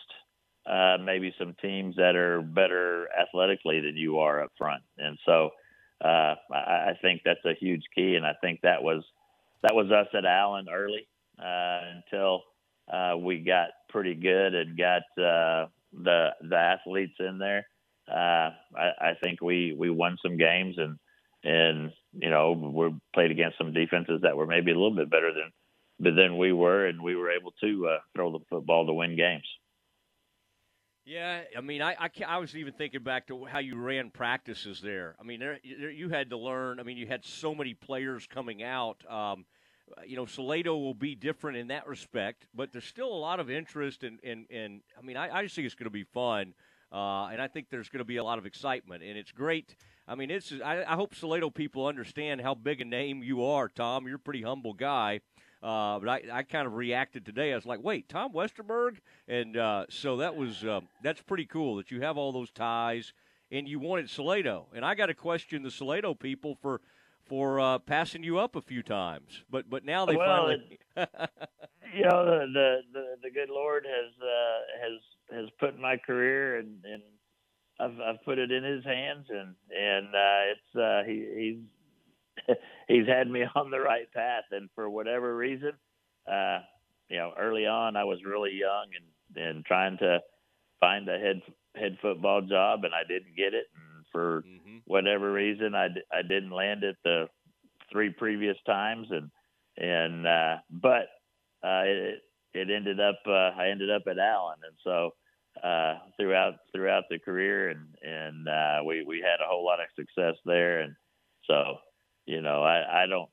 uh, maybe some teams that are better athletically than you are up front. And so uh, I, I think that's a huge key. And I think that was that was us at Allen early uh, until uh, we got pretty good and got uh, the the athletes in there. Uh, I, I think we we won some games and and you know we played against some defenses that were maybe a little bit better than but than we were, and we were able to uh, throw the football to win games. Yeah, I mean, I, I, I, was even thinking back to how you ran practices there. I mean, there, you had to learn. I mean, you had so many players coming out. Um, you know, Salado will be different in that respect, but there's still a lot of interest in, in, in I mean, I, I just think it's going to be fun. Uh, and I think there's going to be a lot of excitement, and it's great. I mean, it's. I, I, hope Salado people understand how big a name you are, Tom. You're a pretty humble guy, uh, but I, I kind of reacted today. I was like, "Wait, Tom Westerberg," and uh, so that was uh, that's pretty cool that you have all those ties, and you wanted Salado. And I got to question the Salado people for for uh, passing you up a few times, but but now they well, finally. It, you know, the, the, the the good Lord has uh, has has put my career and and I've I've put it in His hands and and uh, it's uh, he he's had me on the right path, and for whatever reason, uh, you know, early on I was really young and and trying to find a head head football job, and I didn't get it, and for Mm-hmm. whatever reason I, d- I didn't land it the three previous times, and and uh, but uh, it it ended up uh, I ended up at Allen, and so uh, throughout throughout the career, and and uh, we we had a whole lot of success there, and so you know I I don't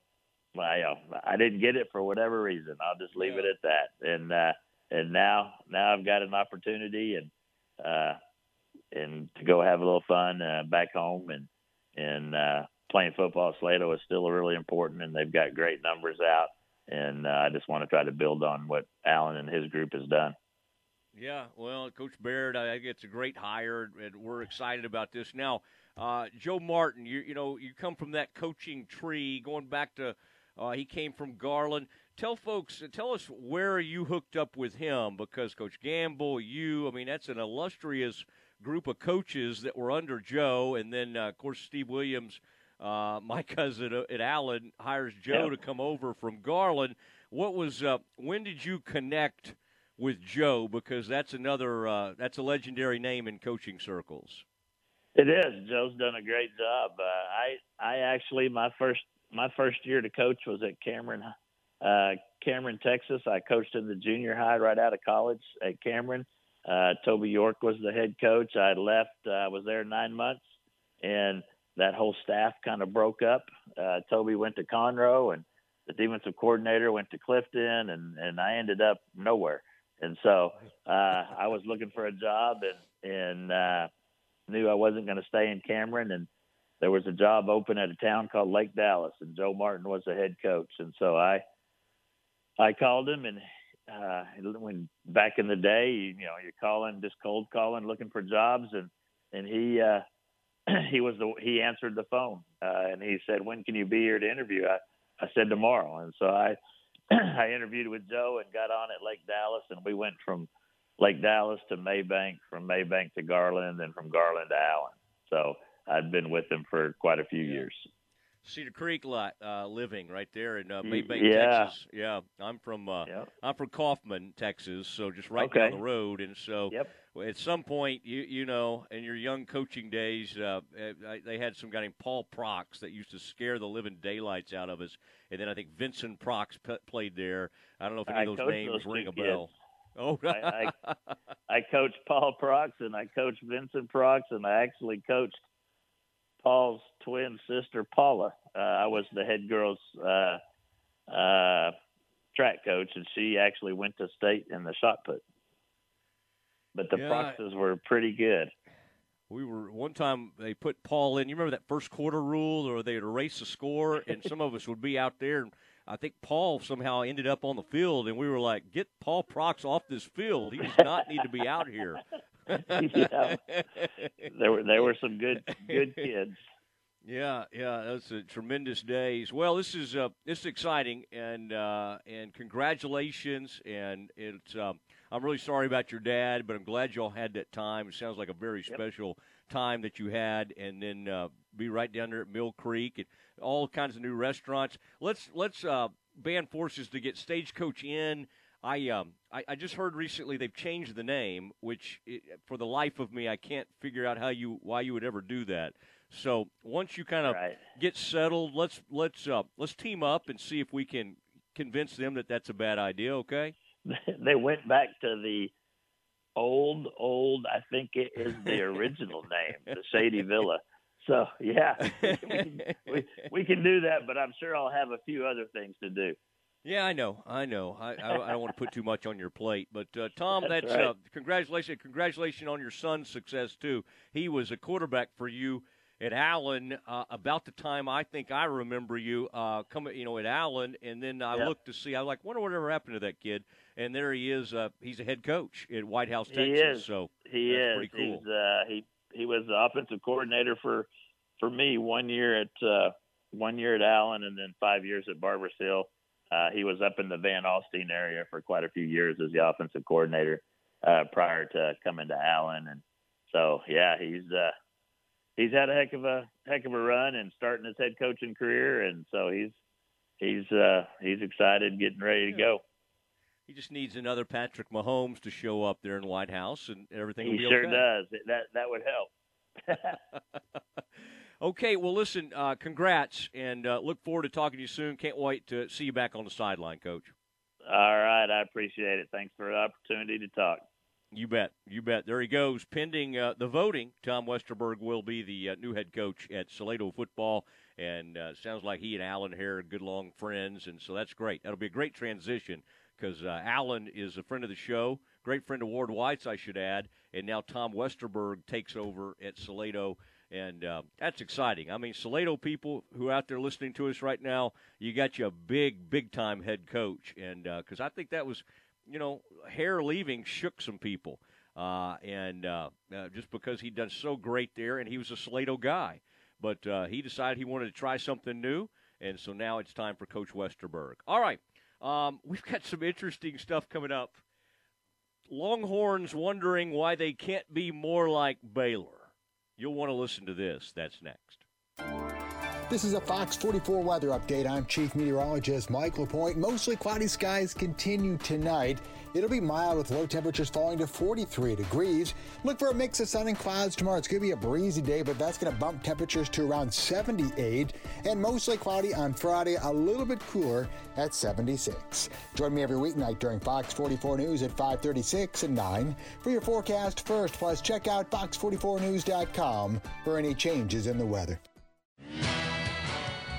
I uh, I didn't get it for whatever reason. I'll just leave it at that, and uh, and now now I've got an opportunity, and uh, and to go have a little fun uh, back home, and and uh, playing football at Salado is still really important, and they've got great numbers out, and uh, I just want to try to build on what Allen and his group has done. Yeah, well, Coach Baird, I think it's a great hire, and we're excited about this. Now, uh, Joe Martin, you you know you come from that coaching tree, going back to uh, he came from Garland. Tell folks, tell us where you hooked up with him because Coach Gamble, you, I mean, that's an illustrious group of coaches that were under Joe, and then uh, of course Steve Williams, uh, my cousin uh, at Allen, hires Joe Yeah. to come over from Garland. What was uh, when did you connect? with Joe because that's another uh, that's a legendary name in coaching circles. It is. Joe's done a great job. Uh, I I actually my first my first year to coach was at Cameron, uh, Cameron, Texas. I coached in the junior high right out of college at Cameron. Uh, Toby York was the head coach. I left. Uh, I was there nine months, and that whole staff kind of broke up. Uh, Toby went to Conroe, and the defensive coordinator went to Clifton, and and I ended up nowhere. And so uh, I was looking for a job, and and uh, knew I wasn't going to stay in Cameron, and there was a job open at a town called Lake Dallas, and Joe Martin was the head coach, and so I I called him, and uh, when back in the day, you, you know, you're calling just cold calling, looking for jobs, and and he uh, he was the he answered the phone, uh, and he said, "When can you be here to interview?" I I said tomorrow, and so I I interviewed with Joe and got on at Lake Dallas, and we went from Lake Dallas to Mabank, from Mabank to Garland, and from Garland to Allen. So I'd been with them for quite a few years. Cedar Creek lot uh, living right there in uh, Mabank, yeah. Texas. Yeah, I'm from uh, I'm from Kaufman, Texas, so just right Okay. down the road. And so at some point, you you know, in your young coaching days, uh, uh, they had some guy named Paul Prox that used to scare the living daylights out of us. And then I think Vincent Prox p- played there. I don't know if any I of those names those ring a bell. Oh, I, I, I coached Paul Prox and I coached Vincent Prox and I actually coached Paul's twin sister Paula. Uh, I was the head girls uh, uh, track coach, and she actually went to state in the shot put. But the Yeah. Proxes were pretty good. We were one time they put Paul in. You remember that first quarter rule, or they'd erase the score, and some of us would be out there. And I think Paul somehow ended up on the field, and we were like, "Get Paul Prox off this field. He does not need to be out here." Yeah. There were there were some good good kids. Yeah, yeah, that's a tremendous days. Well, this is uh, this is exciting, and uh, and congratulations. And it's um, I'm really sorry about your dad, but I'm glad y'all had that time. It sounds like a very special time that you had, and then uh, be right down there at Mill Creek and all kinds of new restaurants. Let's let's uh, band forces to get Stagecoach in. I um I, I just heard recently they've changed the name, which it, for the life of me I can't figure out how you why you would ever do that. So once you kind of get settled, let's let's uh, let's team up and see if we can convince them that that's a bad idea. Okay? they went back to the old old. I think it is the original name, the Shady Villa. So yeah, we can, we, we can do that, but I'm sure I'll have a few other things to do. Yeah, I know, I know. I, I, I don't want to put too much on your plate, but uh, Tom, That's that's, right. uh, congratulations, congratulations on your son's success too. He was a quarterback for you at Allen uh, about the time I think I remember you uh, coming, you know, at Allen, and then I Yep. looked to see. I was like, wonder whatever happened to that kid, and there he is. Uh, he's a head coach at White House, Texas. He is. So he that's is. pretty cool. He's, uh, he he was the offensive coordinator for for me one year at uh, one year at Allen, and then five years at Barbers Hill. Uh, he was up in the Van Alstyne area for quite a few years as the offensive coordinator uh, prior to coming to Allen, and so yeah, he's uh, he's had a heck of a heck of a run and starting his head coaching career, and so he's he's uh, he's excited, getting ready to go. He just needs another Patrick Mahomes to show up there in White House, and everything. He will be sure okay. does. That that would help. Okay, well, listen, uh, congrats, and uh, look forward to talking to you soon. Can't wait to see you back on the sideline, Coach. All right, I appreciate it. Thanks for the opportunity to talk. You bet. You bet. There he goes. Pending uh, the voting, Tom Westerberg will be the uh, new head coach at Salado football. And uh, sounds like he and Allen Hare are good long friends. And so that's great. That'll be a great transition because uh, Allen is a friend of the show, great friend of Ward White's, I should add. And now Tom Westerberg takes over at Salado. And uh, that's exciting. I mean, Salado people who are out there listening to us right now, you got you a big, big time head coach. And because I think that was you know, hair leaving shook some people. Uh, and uh, uh, just because he'd done so great there, and he was a Salado guy. But uh, he decided he wanted to try something new, and so now it's time for Coach Westerberg. All right, um, we've got some interesting stuff coming up. Longhorns wondering why they can't be more like Baylor. You'll want to listen to this. That's next. This is a Fox 44 weather update. I'm Chief Meteorologist Mike LaPointe. Mostly cloudy skies continue tonight. It'll be mild with low temperatures falling to 43 degrees. Look for a mix of sun and clouds tomorrow. It's going to be a breezy day, but that's going to bump temperatures to around 78. And mostly cloudy on Friday, a little bit cooler at 76. Join me every weeknight during Fox 44 News at 536 and 9 for your forecast first. Plus, check out fox44news.com for any changes in the weather.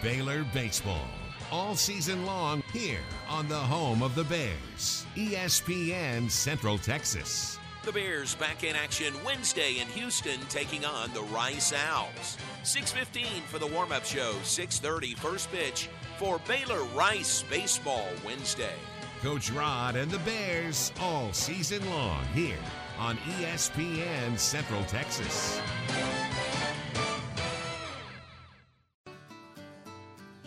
Baylor Baseball. All season long here on the home of the Bears, ESPN Central Texas. The Bears back in action Wednesday in Houston taking on the Rice Owls. 6:15 for the warm-up show, 6:30 first pitch for Baylor Rice Baseball Wednesday. Coach Rod and the Bears all season long here on ESPN Central Texas.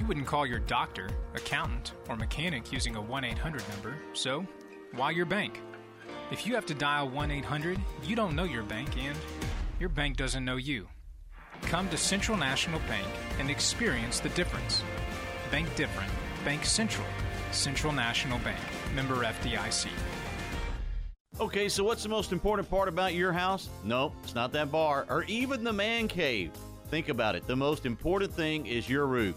You wouldn't call your doctor, accountant, or mechanic using a 1 800 number, so why your bank? If you have to dial 1 800, you don't know your bank and your bank doesn't know you. Come to Central National Bank and experience the difference. Bank different. Bank Central. Central National Bank. Member FDIC. Okay, so what's the most important part about your house? Nope, it's not that bar or even the man cave. Think about it. The most important thing is your roof.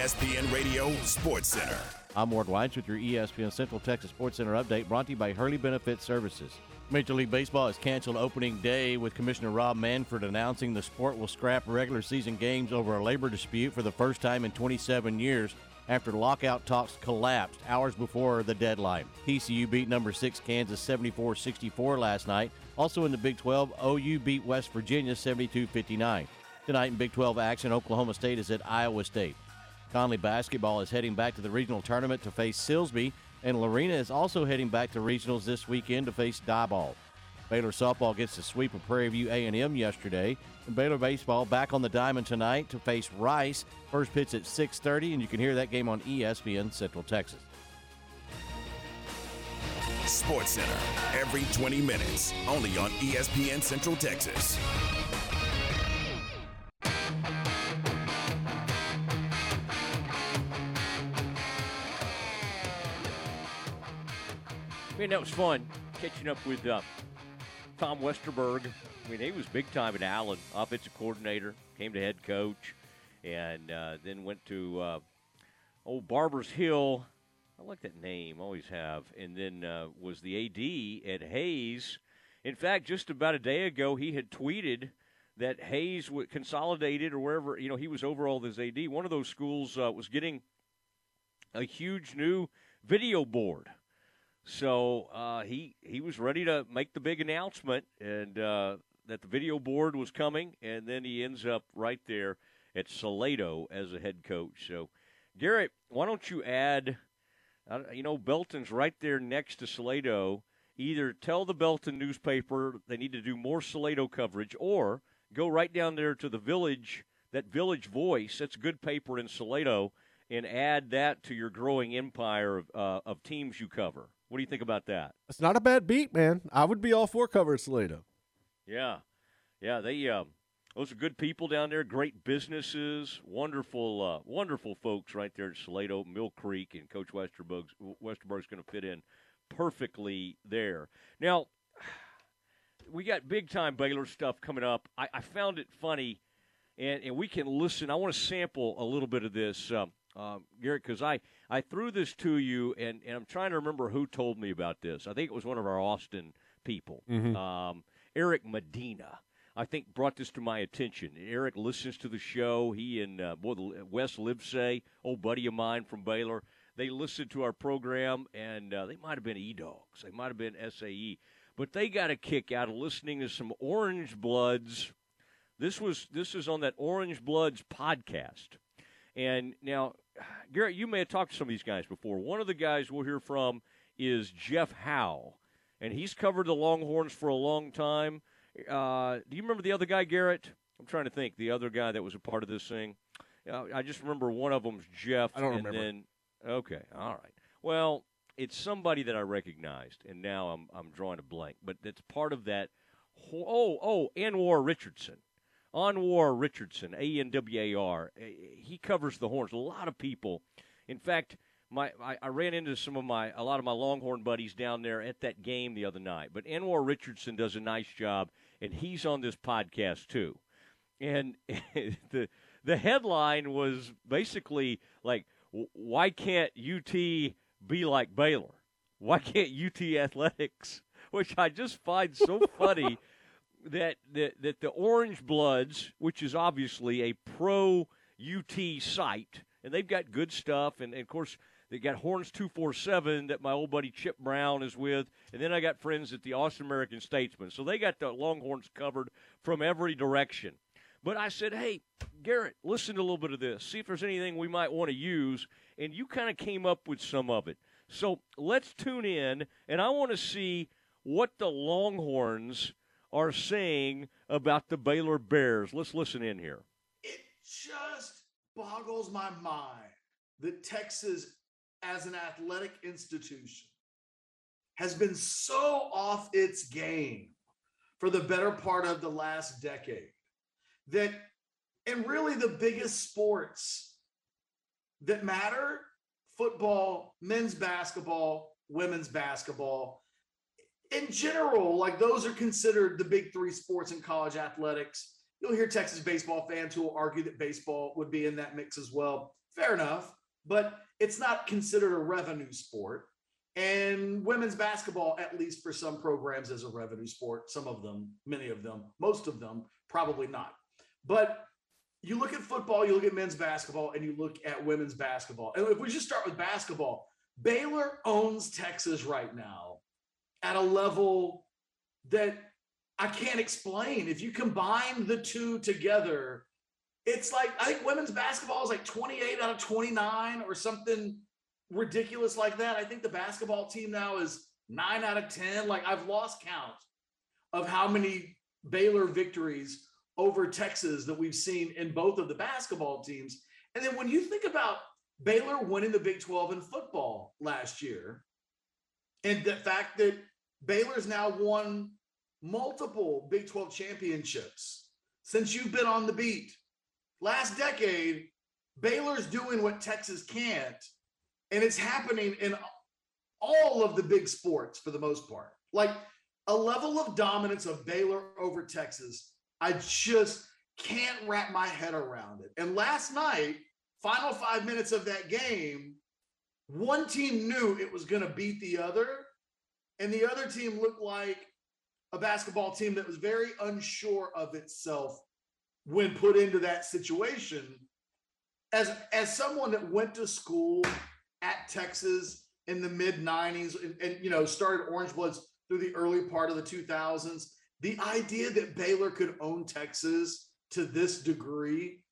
ESPN Radio Sports Center. I'm Ward Weitz with your ESPN Central Texas Sports Center update brought to you by Hurley Benefit Services. Major League Baseball has canceled opening day with Commissioner Rob Manfred announcing the sport will scrap regular season games over a labor dispute for the first time in 27 years after lockout talks collapsed hours before the deadline. TCU beat number 6 Kansas 74-64 last night. Also in the Big 12, OU beat West Virginia 72-59. Tonight in Big 12 action, Oklahoma State is at Iowa State. Connally basketball is heading back to the regional tournament to face Silsbee, and Lorena is also heading back to regionals this weekend to face Diboll. Baylor softball gets the sweep of Prairie View A&M yesterday, and Baylor baseball back on the diamond tonight to face Rice. First pitch at 6:30, and you can hear that game on ESPN Central Texas. Sports Center every 20 minutes, only on ESPN Central Texas. Man, that was fun catching up with uh, Tom Westerberg. I mean, he was big time at Allen, offensive coordinator, came to head coach, and uh, then went to uh, old Barbers Hill. I like that name, always have. And then uh, was the AD at Hays. In fact, just about a day ago, he had tweeted that Hays consolidated or wherever you know he was overall as AD. One of those schools uh, was getting a huge new video board. So uh, he he was ready to make the big announcement and uh, that the video board was coming, and then he ends up right there at Salado as a head coach. So Garrett, why don't you add? Uh, you know, Belton's right there next to Salado. Either tell the Belton newspaper they need to do more Salado coverage, or go right down there to the village, that Village Voice. That's good paper in Salado, and add that to your growing empire of, uh, of teams you cover. What do you think about that? It's not a bad beat, man. I would be all for covering Salado. Yeah, yeah. They um, those are good people down there. Great businesses, wonderful, uh, wonderful folks right there at Salado, Mill Creek, and Coach Westerberg's Westerberg's going to fit in perfectly there. Now, we got big time Baylor stuff coming up. I, I found it funny, and and we can listen. I want to sample a little bit of this. Um, um, Garrett, because I, I threw this to you, and, and I'm trying to remember who told me about this. I think it was one of our Austin people, Mhm. um, Eric Medina. I think brought this to my attention. Eric listens to the show. He and uh, boy, Wes Livesay, old buddy of mine from Baylor, they listened to our program, and uh, they might have been E Dogs, they might have been SAE, but they got a kick out of listening to some Orange Bloods. This was this is on that Orange Bloods podcast. And now, Garrett, you may have talked to some of these guys before. One of the guys we'll hear from is Jeff Howe, and he's covered the Longhorns for a long time. Uh, do you remember the other guy, Garrett? I'm trying to think. The other guy that was a part of this thing. Uh, I just remember one of them's Jeff. I don't and remember. Then, okay, all right. Well, it's somebody that I recognized, and now I'm I'm drawing a blank. But it's part of that. Oh, oh, Anwar Richardson. Anwar Richardson, A N W A R. Eh, He covers the horns. A lot of people. In fact, my I, I ran into some of my a lot of my Longhorn buddies down there at that game the other night. But Anwar Richardson does a nice job, and he's on this podcast too. And the the headline was basically like, "Why can't UT be like Baylor? Why can't UT athletics?" Which I just find so funny that, that that the Orange Bloods, which is obviously a pro UT site, and they've got good stuff, and, and of course they got Horns two four seven that my old buddy Chip Brown is with, and then I got friends at the Austin American Statesman, so they got the Longhorns covered from every direction. But I said, hey, Garrett, listen to a little bit of this. See if there's anything we might want to use. And you kind of came up with some of it. So let's tune in, and I want to see what the Longhorns are saying about the Baylor Bears. Let's listen in here. It just boggles my mind that Texas, as an athletic institution, has been so off its game for the better part of the last decade that, and really the biggest sports that matter football, men's basketball, women's basketball. In general, like those are considered the big three sports in college athletics. You'll hear Texas baseball fans who will argue that baseball would be in that mix as well. Fair enough, but it's not considered a revenue sport. And women's basketball, at least for some programs, is a revenue sport. Some of them, many of them, most of them, probably not. But you look at football, you look at men's basketball, and you look at women's basketball. And if we just start with basketball, Baylor owns Texas right now at a level that I can't explain. If you combine the two together, it's like I think women's basketball is like 28 out of 29 or something ridiculous like that. I think the basketball team now is nine out of 10. Like I've lost count of how many Baylor victories over Texas that we've seen in both of the basketball teams. And then when you think about Baylor winning the Big 12 in football last year, and the fact that Baylor's now won multiple Big 12 championships since you've been on the beat. Last decade, Baylor's doing what Texas can't, and it's happening in all of the big sports for the most part. Like a level of dominance of Baylor over Texas I just can't wrap my head around it. And last night, final five minutes of that game, one team knew it was going to beat the other, and the other team looked like a basketball team that was very unsure of itself when put into that situation. As as someone that went to school at Texas in the mid 90s and, and you know started Orange Bloods through the early part of the 2000s, the idea that Baylor could own Texas to this degree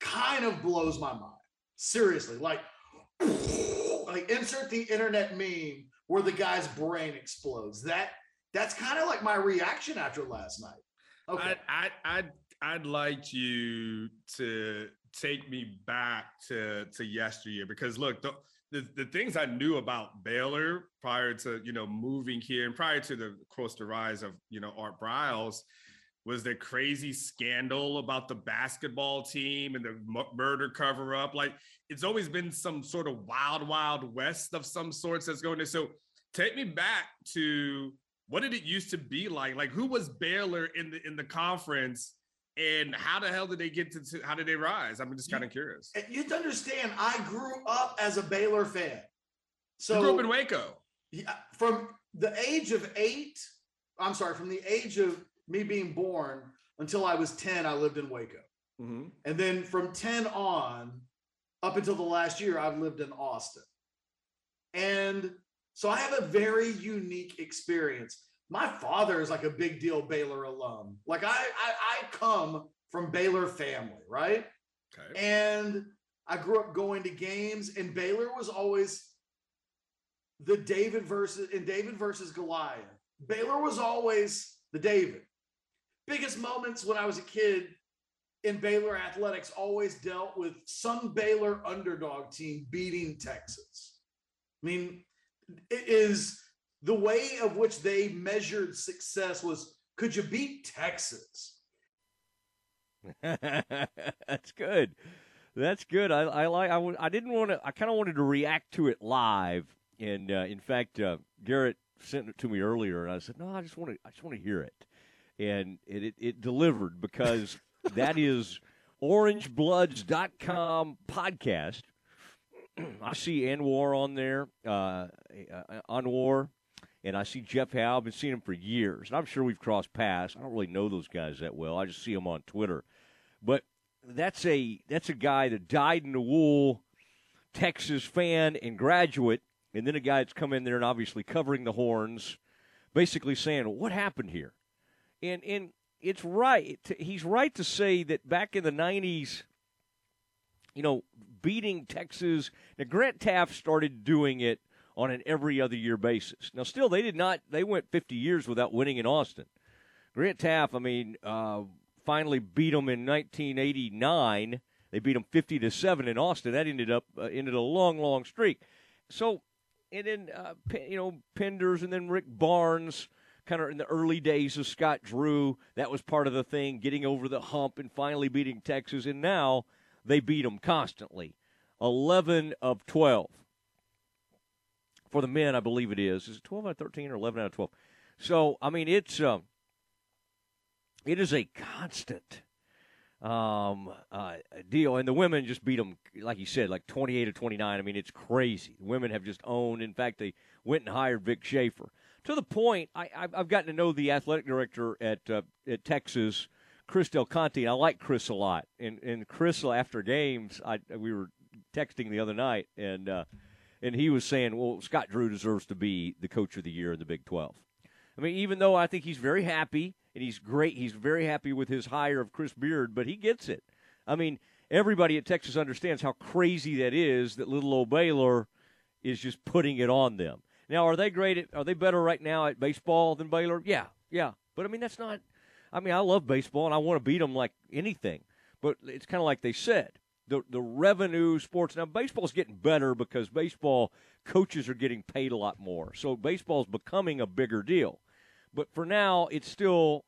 kind of blows my mind. Seriously, like, like insert the internet meme where the guy's brain explodes. That that's kind of like my reaction after last night. Okay. I, I, I'd, I'd like you to take me back to to yesteryear because look, the, the, the things I knew about Baylor prior to you know moving here and prior to the of course the rise of you know Art Briles was the crazy scandal about the basketball team and the murder cover up. Like it's always been some sort of wild, wild west of some sorts that's going to. So take me back to what did it used to be like? Like who was Baylor in the in the conference? And how the hell did they get to? How did they rise? I'm just kind of curious. You have to understand. I grew up as a Baylor fan. So you grew up in Waco. Yeah, from the age of eight. I'm sorry, from the age of me being born until I was ten, I lived in Waco. Mm-hmm. And then from 10 on, up until the last year, I've lived in Austin. And so I have a very unique experience my father is like a big deal Baylor alum. Like I, I, I come from Baylor family, right? Okay. And I grew up going to games, and Baylor was always the David versus in David versus Goliath. Baylor was always the David. Biggest moments when I was a kid in Baylor athletics always dealt with some Baylor underdog team beating Texas. I mean, it is the way of which they measured success was could you beat Texas? That's good. That's good. I, I like. I, didn't want to. I kind of wanted to react to it live, and uh, in fact, uh, Garrett sent it to me earlier, and I said, "No, I just want to. I just want to hear it," and it it, it delivered because that is OrangeBloods.com podcast. I see Anwar on there. Uh, uh Anwar and I see Jeff Howe. I've been seeing him for years, and I'm sure we've crossed paths. I don't really know those guys that well. I just see them on Twitter. But that's a that's a guy that died in the wool, Texas fan and graduate, and then a guy that's come in there and obviously covering the horns, basically saying what happened here, and and it's right. He's right to say that back in the '90s, you know, beating Texas. Now Grant Teaff started doing it on an every other year basis. Now, still, they did not. They went 50 years without winning in Austin. Grant Teaff, I mean, uh, finally beat them in 1989 They beat them 50 to seven in Austin. That ended up uh, ended a long, long streak. So, and then uh, you know Penders and then Rick Barnes, kind of in the early days of Scott Drew. That was part of the thing, getting over the hump and finally beating Texas. And now they beat them constantly, 11 of 12 for the men. I believe it is. Is it 12 out of 13 or 11 out of 12? So I mean, it's um, it is a constant um, uh, deal. And the women just beat them, like you said, like 28 to 29. I mean, it's crazy. The women have just owned. In fact, they went and hired Vic Schaefer to the point. I, I've gotten to know the athletic director at uh, at Texas, Chris Del Conte. I like Chris a lot. And and Chris after games, I we were texting the other night, and uh, and he was saying, well, Scott Drew deserves to be the coach of the year in the Big 12. I mean, even though I think he's very happy and he's great. He's very happy with his hire of Chris Beard, but he gets it. I mean, everybody at Texas understands how crazy that is that little old Baylor is just putting it on them. Now, are they great? At, are they better right now at baseball than Baylor? Yeah, yeah. But I mean, that's not. I mean, I love baseball and I want to beat them like anything. But it's kind of like they said the the revenue sports now baseball's getting better because baseball coaches are getting paid a lot more. So baseball's becoming a bigger deal. But for now, it's still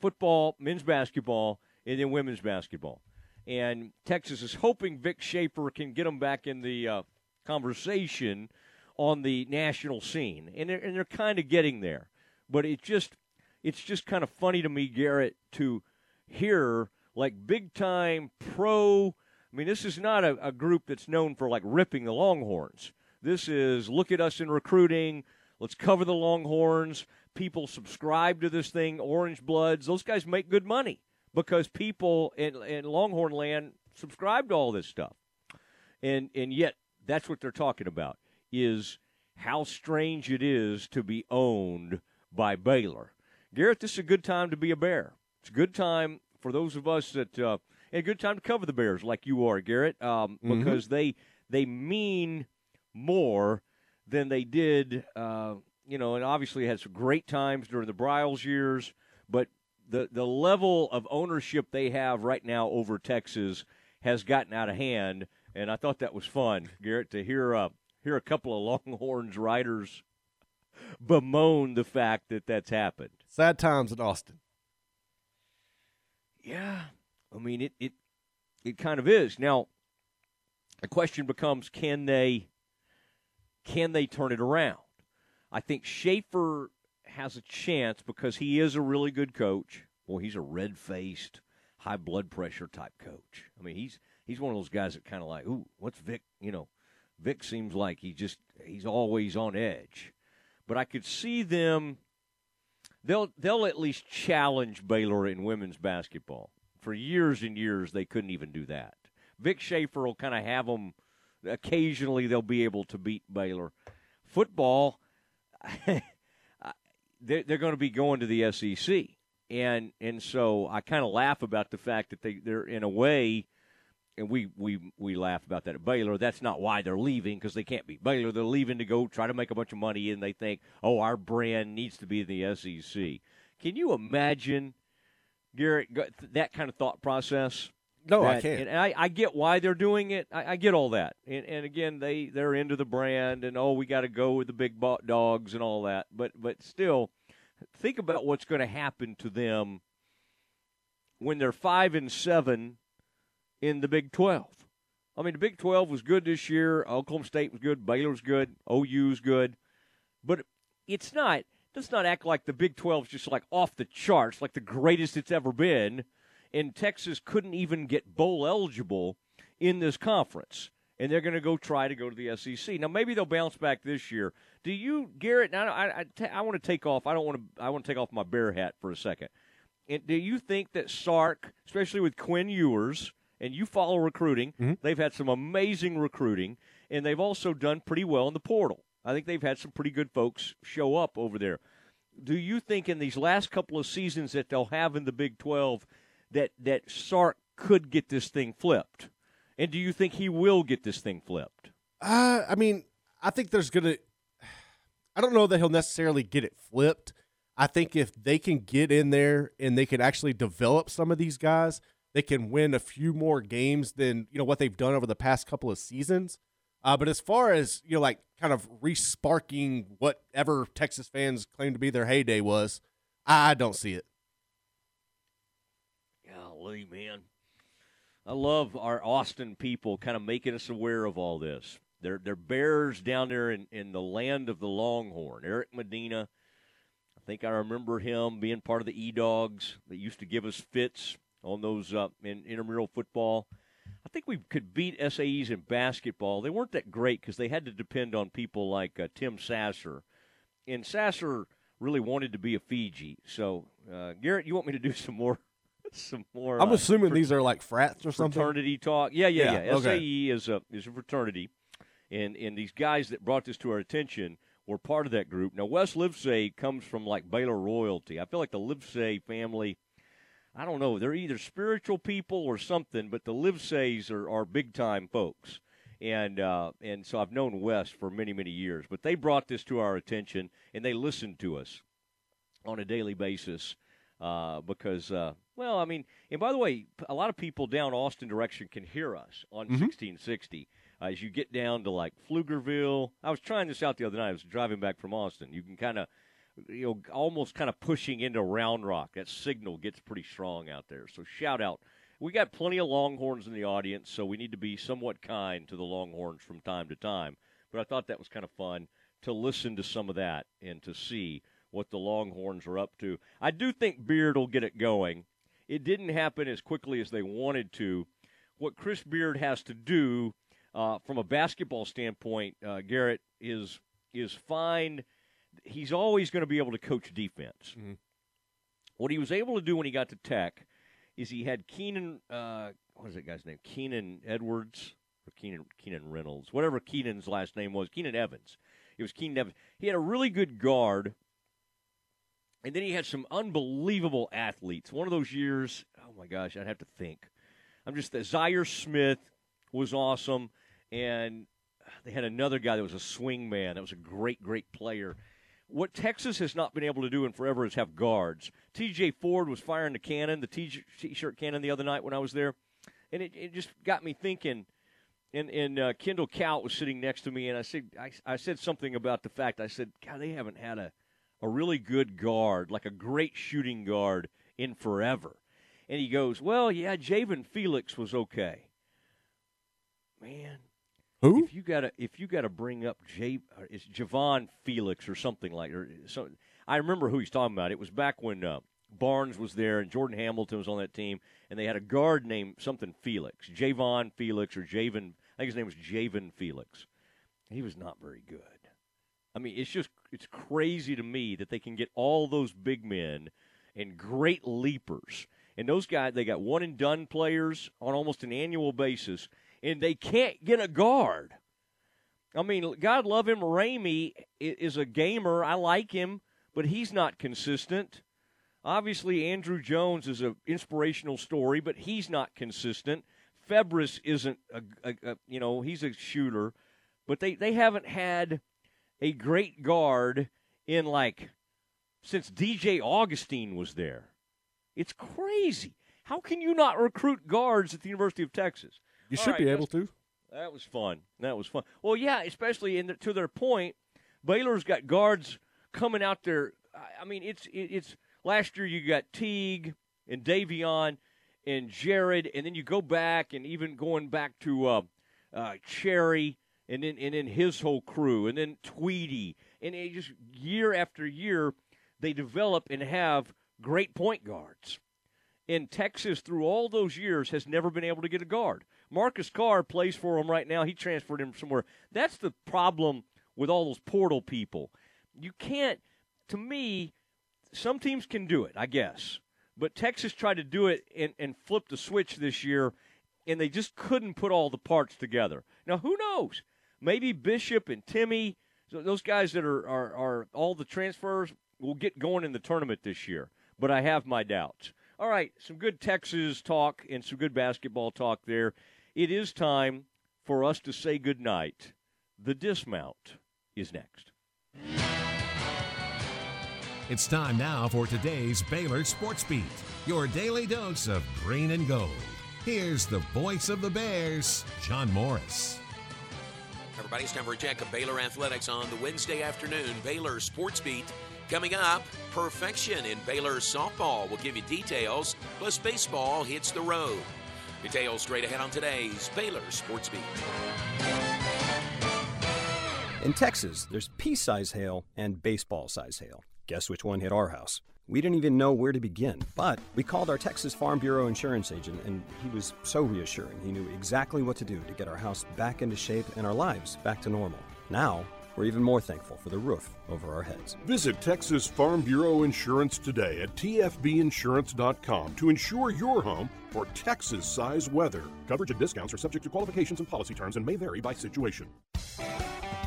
football, men's basketball, and then women's basketball. And Texas is hoping Vic Schaefer can get them back in the uh, conversation on the national scene, and they're, and they're kind of getting there. But it just it's just kind of funny to me, Garrett, to hear like big time pro. I mean, this is not a, a group that's known for like ripping the Longhorns. This is look at us in recruiting. Let's cover the Longhorns people subscribe to this thing, Orange Bloods, those guys make good money because people in, in Longhorn land subscribe to all this stuff. And and yet that's what they're talking about is how strange it is to be owned by Baylor. Garrett, this is a good time to be a bear. It's a good time for those of us that uh, and a good time to cover the Bears like you are, Garrett, um, mm-hmm. because they they mean more than they did uh, you know, and obviously had some great times during the Briles years, but the the level of ownership they have right now over Texas has gotten out of hand, and I thought that was fun, Garrett, to hear uh, hear a couple of Longhorns riders bemoan the fact that that's happened. Sad times in Austin. Yeah, I mean it it it kind of is now. The question becomes: Can they can they turn it around? I think Schaefer has a chance because he is a really good coach. Well, he's a red faced, high blood pressure type coach. I mean, he's he's one of those guys that kind of like, ooh, what's Vic? You know, Vic seems like he just he's always on edge. But I could see them. They'll they'll at least challenge Baylor in women's basketball. For years and years, they couldn't even do that. Vic Schaefer will kind of have them. Occasionally, they'll be able to beat Baylor. Football they're, they're going to be going to the SEC, and and so I kind of laugh about the fact that they they're in a way, and we we we laugh about that at Baylor. That's not why they're leaving because they can't be Baylor. They're leaving to go try to make a bunch of money, and they think, oh, our brand needs to be the SEC. Can you imagine, Garrett, that kind of thought process? No, that, I can't. And I, I, get why they're doing it. I, I, get all that. And, and again, they they're into the brand, and oh, we got to go with the big bought dogs and all that. But but still, think about what's going to happen to them when they're five and seven in the Big Twelve. I mean, the Big Twelve was good this year. Oklahoma State was good. Baylor's good. OU's good. But it's not. Let's not act like the Big Twelve is just like off the charts, like the greatest it's ever been and Texas couldn't even get bowl eligible in this conference. And they're going to go try to go to the SEC. Now, maybe they'll bounce back this year. Do you, Garrett? Now, I, I, I want to take off. I don't want to. I want to take off my bear hat for a second. And do you think that Sark, especially with Quinn Ewers, and you follow recruiting, mm-hmm. they've had some amazing recruiting, and they've also done pretty well in the portal. I think they've had some pretty good folks show up over there. Do you think in these last couple of seasons that they'll have in the Big 12 that that Sark could get this thing flipped? And do you think he will get this thing flipped? Uh, I mean, I think there's gonna. I don't know that he'll necessarily get it flipped. I think if they can get in there and they can actually develop some of these guys, they can win a few more games than you know what they've done over the past couple of seasons. Uh, but as far as you know, like kind of resparking whatever Texas fans claim to be their heyday was, I don't see it. Golly, man. I love our Austin people kind of making us aware of all this. They're, they're bears down there in, in the land of the Longhorn. Eric Medina, I think I remember him being part of the E Dogs that used to give us fits on those uh, in intramural football. I think we could beat SAEs in basketball. They weren't that great because they had to depend on people like uh, Tim Sasser. And Sasser really wanted to be a Fiji. So, uh, Garrett, you want me to do some more some more. I'm uh, assuming fr- these are like frats or something. Fraternity talk. Yeah, yeah, Yeah, yeah. okay. SAE is a is a fraternity, and and these guys that brought this to our attention were part of that group. Now Wes Livesay comes from like Baylor royalty. I feel like the Livesay family. I don't know. They're either spiritual people or something, but the Livesays are, are big time folks. And uh, and so I've known Wes for many many years, but they brought this to our attention and they listened to us on a daily basis uh, because, uh, well, I mean, and by the way, a lot of people down Austin direction can hear us on Mhm. 1660. Uh, as you get down to like Pflugerville, I was trying this out the other night. I was driving back from Austin. You can kind of, you know, almost kind of pushing into Round Rock. That signal gets pretty strong out there. So shout out. We got plenty of Longhorns in the audience, so we need to be somewhat kind to the Longhorns from time to time. But I thought that was kind of fun to listen to some of that and to see what the Longhorns are up to. I do think Beard will get it going. It didn't happen as quickly as they wanted to. What Chris Beard has to do, uh, from a basketball standpoint, uh, Garrett is is find. He's always going to be able to coach defense. What he was able to do when he got to Tech is he had Keenan. Uh, what is that guy's name? Keenan Edwards or Keenan Keenan Reynolds, whatever Keenan's last name was. Keenan Evans. It was Keenan Evans. He had a really good guard and then he had some unbelievable athletes. One of those years, oh my gosh, I'd have to think. I'm just Zhaire Smith was awesome, and they had another guy that was a swing man. That was a great, great player. What Texas has not been able to do in forever is have guards. T.J. Ford was firing the cannon, the t- t-shirt cannon, the other night when I was there, and it, it just got me thinking. And and uh, Kendall Cowt was sitting next to me, and I said I, I said something about the fact I said, God, they haven't had a a really good guard, like a great shooting guard, in forever. And he goes, Well, yeah, Javen Felix was okay. Man. Who? If you gotta if you gotta bring up J uh, it's Javon Felix or something like or so I remember who he's talking about. It was back when uh, Barnes was there and Jordan Hamilton was on that team and they had a guard named something Felix. Javon Felix or Javen I think his name was Javen Felix. He was not very good. I mean, it's just it's crazy to me that they can get all those big men and great leapers. And those guys, they got one and done players on almost an annual basis, and they can't get a guard. I mean, God love him, Ramey is a gamer. I like him, but he's not consistent. Obviously, Andrew Jones is an inspirational story, but he's not consistent. Febres isn't a, a, a you know he's a shooter, but they they haven't had a great guard in like since DJ Augustin was there. It's crazy. How can you not recruit guards at the University of Texas? You should right, be able to. That was fun. That was fun. Well, yeah, especially in the, to their point, Baylor's got guards coming out there. I- mean, it's it, it's last year you got Teague and Davion and Jared, and then you go back and even going back to uh, uh, Cherry and then and then his whole crew, and then Tweety, and it just year after year they develop and have great point guards. And Texas, through all those years, has never been able to get a guard. Marcus Carr plays for him right now. He transferred him somewhere. That's the problem with all those portal people. You can't, to me, some teams can do it, I guess. But Texas tried to do it and, and flip the switch this year, and they just couldn't put all the parts together. Now, who knows? Maybe Bishop and Timmy, those guys that are, are, are all the transfers, will get going in the tournament this year. But I have my doubts. All right, some good Texas talk and some good basketball talk there. It is time for us to say goodnight. The dismount is next. It's time now for today's Baylor Sports Beat, your daily dose of green and gold. Here's the voice of the Bears, John Morris. Everybody, it's time for a check of Baylor Athletics on the Wednesday afternoon Baylor Sports Beat. Coming up, perfection in Baylor softball. We'll give you details, plus baseball hits the road. Details straight ahead on today's Baylor Sports Beat. In Texas, there's pea size hail and baseball size hail. Guess which one hit our house? We didn't even know where to begin, but we called our Texas Farm Bureau insurance agent, and he was so reassuring. He knew exactly what to do to get our house back into shape and our lives back to normal. Now, we're even more thankful for the roof over our heads. Visit Texas Farm Bureau Insurance today at tfbinsurance.com to insure your home for Texas size weather. Coverage and discounts are subject to qualifications and policy terms and may vary by situation.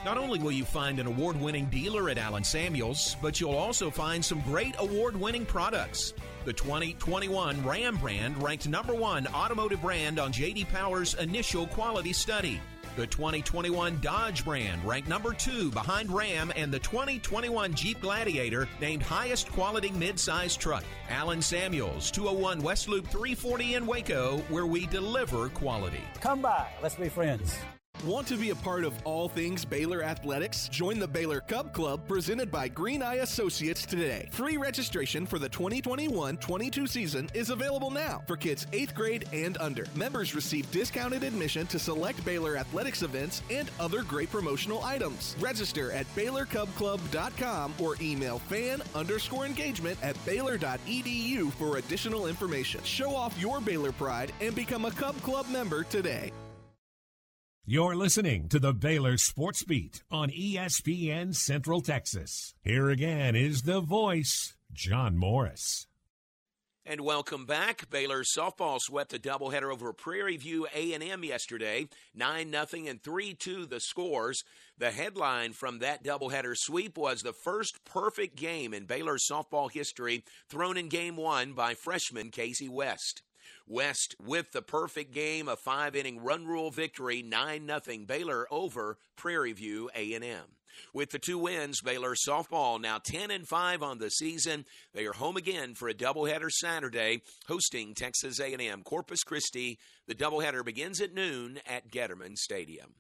Not only will you find an award winning dealer at Allen Samuels, but you'll also find some great award winning products. The 2021 Ram brand ranked number one automotive brand on JD Power's initial quality study. The 2021 Dodge brand ranked number two behind Ram, and the 2021 Jeep Gladiator named highest quality midsize truck. Allen Samuels, 201 West Loop 340 in Waco, where we deliver quality. Come by, let's be friends. Want to be a part of all things Baylor athletics? Join the Baylor Cub Club presented by Green Eye Associates today. Free registration for the 2021-22 season is available now for kids 8th grade and under. Members receive discounted admission to select Baylor athletics events and other great promotional items. Register at BaylorCubClub.com or email fan underscore engagement at Baylor.edu for additional information. Show off your Baylor pride and become a Cub Club member today. You're listening to the Baylor Sports Beat on ESPN Central Texas. Here again is the voice, John Morris. And welcome back. Baylor softball swept a doubleheader over Prairie View A&M yesterday, 9 nothing and 3-2 the scores. The headline from that doubleheader sweep was the first perfect game in Baylor softball history thrown in game 1 by freshman Casey West. West with the perfect game, a five-inning run rule victory, 9 0 Baylor over Prairie View A&M. With the two wins, Baylor softball now 10 and 5 on the season. They are home again for a doubleheader Saturday, hosting Texas A&M Corpus Christi. The doubleheader begins at noon at Getterman Stadium.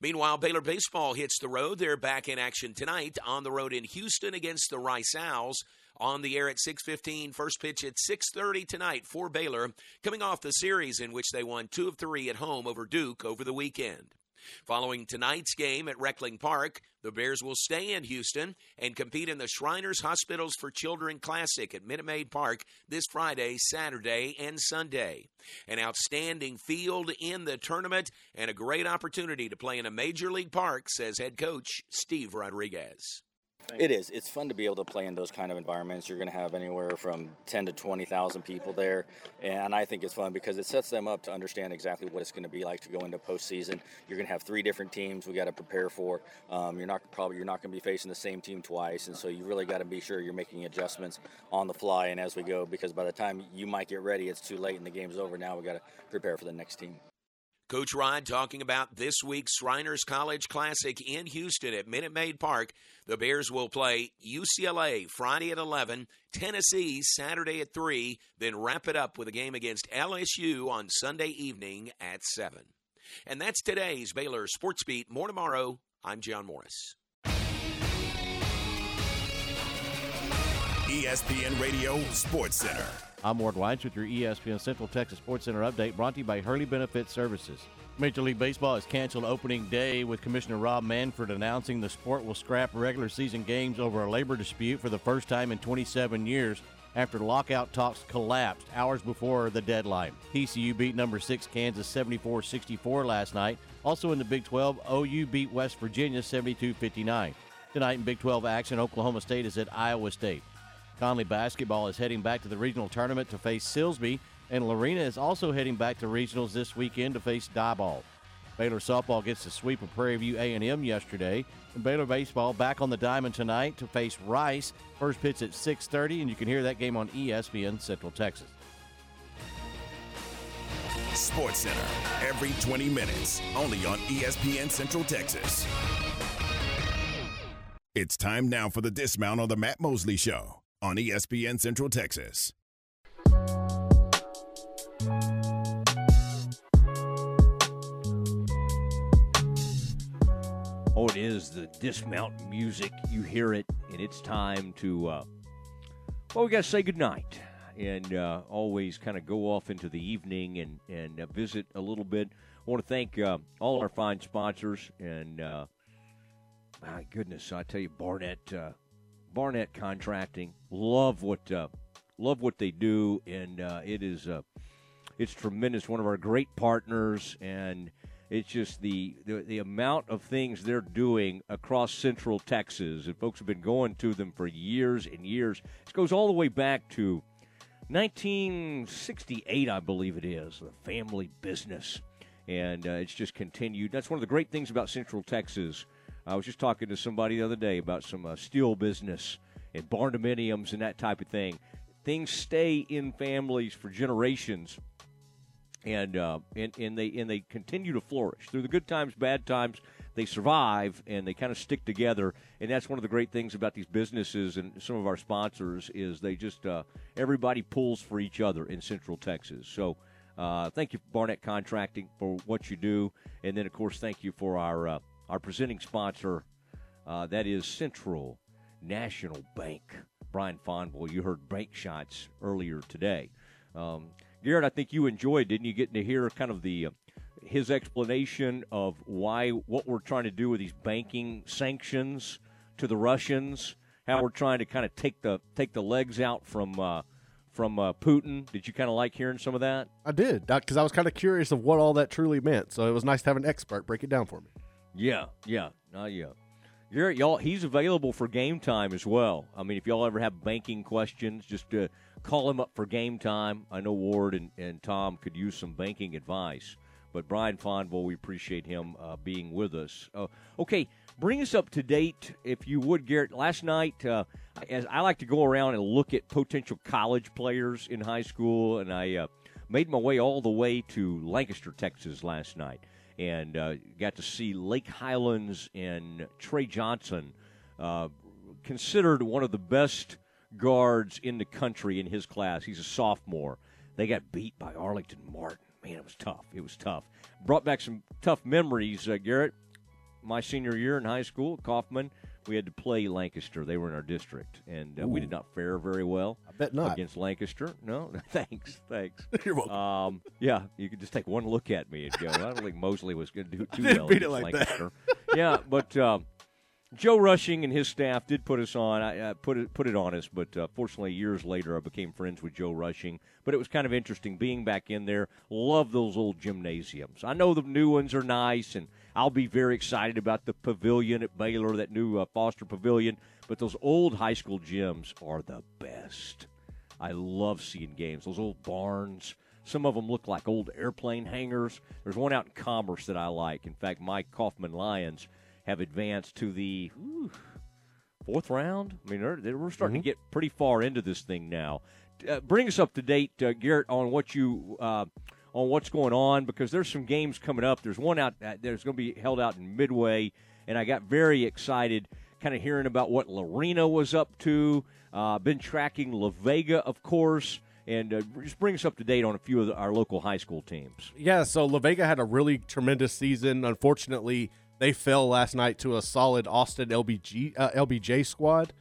Meanwhile, Baylor baseball hits the road. They're back in action tonight on the road in Houston against the Rice Owls on the air at 6:15. First pitch at 6:30 tonight for Baylor, coming off the series in which they won 2 of 3 at home over Duke over the weekend. Following tonight's game at Reckling Park, the Bears will stay in Houston and compete in the Shriners Hospitals for Children Classic at Minute Maid Park this Friday, Saturday, and Sunday. An outstanding field in the tournament and a great opportunity to play in a major league park, says head coach Steve Rodriguez. It is. It's fun to be able to play in those kind of environments. You're going to have anywhere from 10 to 20,000 people there, and I think it's fun because it sets them up to understand exactly what it's going to be like to go into postseason. You're going to have three different teams we got to prepare for. Um, you're not probably you're not going to be facing the same team twice, and so you really got to be sure you're making adjustments on the fly and as we go. Because by the time you might get ready, it's too late and the game's over. Now we got to prepare for the next team. Coach Rod talking about this week's Shriners College Classic in Houston at Minute Maid Park. The Bears will play UCLA Friday at 11, Tennessee Saturday at 3, then wrap it up with a game against LSU on Sunday evening at 7. And that's today's Baylor Sports Beat. More tomorrow. I'm John Morris. ESPN Radio Sports Center. I'm Ward Weitz with your ESPN Central Texas Sports Center update brought to you by Hurley Benefit Services. Major League Baseball has canceled opening day with Commissioner Rob Manfred announcing the sport will scrap regular season games over a labor dispute for the first time in 27 years after lockout talks collapsed hours before the deadline. TCU beat number 6 Kansas 74-64 last night. Also in the Big 12, OU beat West Virginia 72-59. Tonight in Big 12 action, Oklahoma State is at Iowa State. Connally basketball is heading back to the regional tournament to face Silsbee, and Lorena is also heading back to regionals this weekend to face Diboll. Baylor softball gets the sweep of Prairie View A&M yesterday. And Baylor baseball back on the diamond tonight to face Rice. First pitch at 6:30, and you can hear that game on ESPN Central Texas. Sports Center every 20 minutes, only on ESPN Central Texas. It's time now for the dismount on the Matt Mosley Show on ESPN Central Texas. Oh, it is the dismount music. You hear it, and it's time to, uh, well, we got to say goodnight and uh, always kind of go off into the evening and, and uh, visit a little bit. I want to thank uh, all our fine sponsors, and uh, my goodness, I tell you, Barnett, uh, Barnett Contracting, love what, uh, love what they do, and uh, it is, uh, it's tremendous. One of our great partners, and it's just the, the the amount of things they're doing across Central Texas, and folks have been going to them for years and years. This goes all the way back to 1968, I believe it is, the family business, and uh, it's just continued. That's one of the great things about Central Texas. I was just talking to somebody the other day about some uh, steel business and barndominiums and that type of thing. Things stay in families for generations and uh, and and they and they continue to flourish through the good times, bad times. They survive and they kind of stick together, and that's one of the great things about these businesses and some of our sponsors is they just uh, everybody pulls for each other in Central Texas. So. Uh, thank you, Barnett Contracting, for what you do, and then of course, thank you for our uh, our presenting sponsor. Uh, that is Central National Bank. Brian Fonville, you heard bank shots earlier today. Um, Garrett, I think you enjoyed, didn't you, getting to hear kind of the uh, his explanation of why what we're trying to do with these banking sanctions to the Russians, how we're trying to kind of take the take the legs out from uh, from uh, Putin. Did you kind of like hearing some of that? I did because I was kind of curious of what all that truly meant. So it was nice to have an expert break it down for me. Yeah, yeah, uh, yeah. Garrett, y'all, he's available for game time as well. I mean, if y'all ever have banking questions, just uh, call him up for game time. I know Ward and, and Tom could use some banking advice. But Brian Fonville, we appreciate him uh, being with us. Uh, okay, bring us up to date, if you would, Garrett. Last night, uh, as I like to go around and look at potential college players in high school, and I uh, made my way all the way to Lancaster, Texas last night, and uh, got to see Lake Highlands and Trey Johnson, uh, considered one of the best guards in the country in his class. He's a sophomore. They got beat by Arlington Martin. Man, it was tough. It was tough. Brought back some tough memories, uh, Garrett. My senior year in high school, Kaufman, we had to play Lancaster. They were in our district, and uh, we did not fare very well. Bet not. against Lancaster. No, thanks, thanks. You're welcome. Um, yeah, you could just take one look at me and go, I don't think Mosley was going to do too well against like. Lancaster. yeah, but um, Joe Rushing and his staff did put us on. I uh, put it put it on us, but uh, fortunately, years later, I became friends with Joe Rushing. But it was kind of interesting being back in there. Love those old gymnasiums. I know the new ones are nice, and I'll be very excited about the pavilion at Baylor, that new uh, Foster Pavilion. But those old high school gyms are the best. I love seeing games. Those old barns. Some of them look like old airplane hangars. There's one out in Commerce that I like. In fact, my Kaufman Lions have advanced to the ooh, fourth round. I mean, we're starting to get pretty far into this thing now. Uh, bring us up to date, uh, Garrett, on what you uh, on what's going on because there's some games coming up. There's one out uh, there's going to be held out in Midway, and I got very excited, kind of hearing about what Lorena was up to. Uh, been tracking La Vega, of course, and uh, just bring us up to date on a few of the, our local high school teams. Yeah, so La Vega had a really tremendous season. Unfortunately, they fell last night to a solid Austin LBG uh, LBJ squad.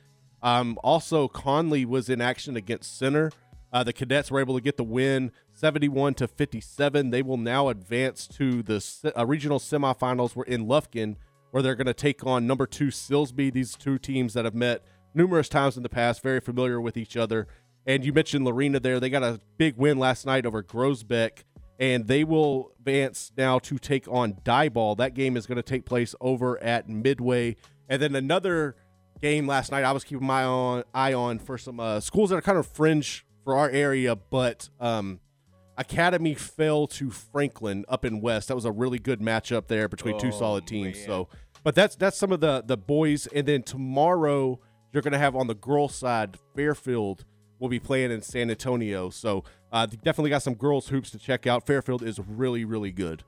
Um, also, Connally was in action against Center. Uh, the Cadets were able to get the win, seventy-one to fifty-seven. They will now advance to the se- uh, regional semifinals. We're in Lufkin, where they're going to take on number two Silsbee. These two teams that have met numerous times in the past, very familiar with each other. And you mentioned Lorena there; they got a big win last night over Groesbeck and they will advance now to take on Diboll. That game is going to take place over at Midway, and then another game last night. I was keeping my on, eye on for some uh, schools that are kind of fringe for our area, but um, Academy fell to Franklin up in West. That was a really good matchup there between two Oh, solid teams. So, but that's that's some of the the boys, and then tomorrow you're going to have on the girls side Fairfield will be playing in San Antonio. So uh, definitely got some girls hoops to check out. Fairfield is really really good.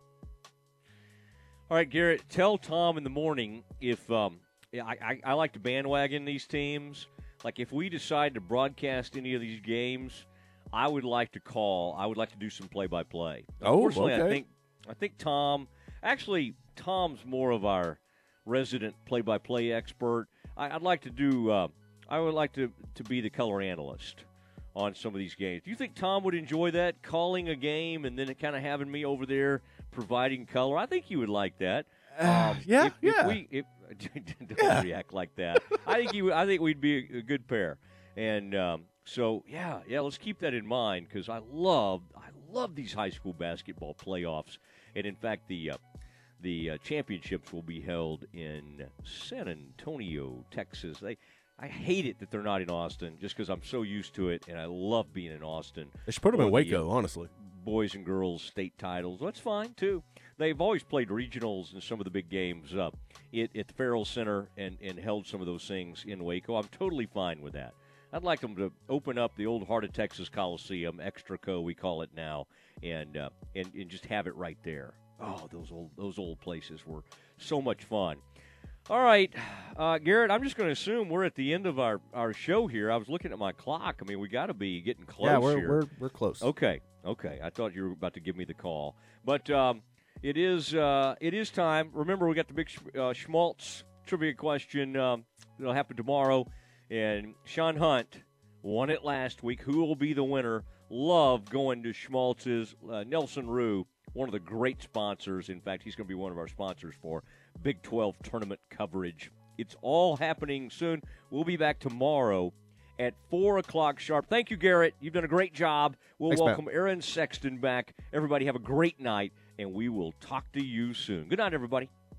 All right, Garrett, tell Tom in the morning if um, I, I, I like to bandwagon these teams. Like if we decide to broadcast any of these games, I would like to call. I would like to do some play-by-play. Oh, Unfortunately, I think I think Tom. Actually, Tom's more of our resident play-by-play expert. I, I'd like to do. Uh, I would like to to be the color analyst on some of these games. Do you think Tom would enjoy that calling a game and then kind of having me over there providing color? I think he would like that. Um, yeah, if, yeah. If we, if, don't react like that. I think you. I think we'd be a, a good pair. And um, so, yeah, yeah. Let's keep that in mind because I love, I love these high school basketball playoffs. And in fact, the uh, the uh, championships will be held in San Antonio, Texas. They. I hate it that they're not in Austin, just because I'm so used to it, and I love being in Austin. They should put 'em in the, Waco, uh, honestly. Boys and girls state titles. That's fine too. They've always played regionals in some of the big games up it, at the Ferrell Center and, and held some of those things in Waco. I'm totally fine with that. I'd like them to open up the old Heart of Texas Coliseum, Extraco we call it now, and uh, and and just have it right there. Oh, those old those old places were so much fun. All right, uh, Garrett, I'm just going to assume we're at the end of our, our show here. I was looking at my clock. I mean, we got to be getting close Yeah, we're- here. we're- we're close. Okay, okay. I thought you were about to give me the call, but um, it is uh, it is time. Remember, we got the big Sch- uh, Schmaltz trivia question. Um, it'll happen tomorrow, and Sean Hunt won it last week. Who will be the winner? Love going to Schmaltz's uh, Nelson Rue, one of the great sponsors. In fact, he's going to be one of our sponsors for Big 12 tournament coverage. It's all happening soon. We'll be back tomorrow at 4 o'clock sharp. Thank you, Garrett. You've done a great job. We'll Thanks, Matt. welcome Aaron Sexton back. Everybody have a great night, and we will talk to you soon. Good night, everybody.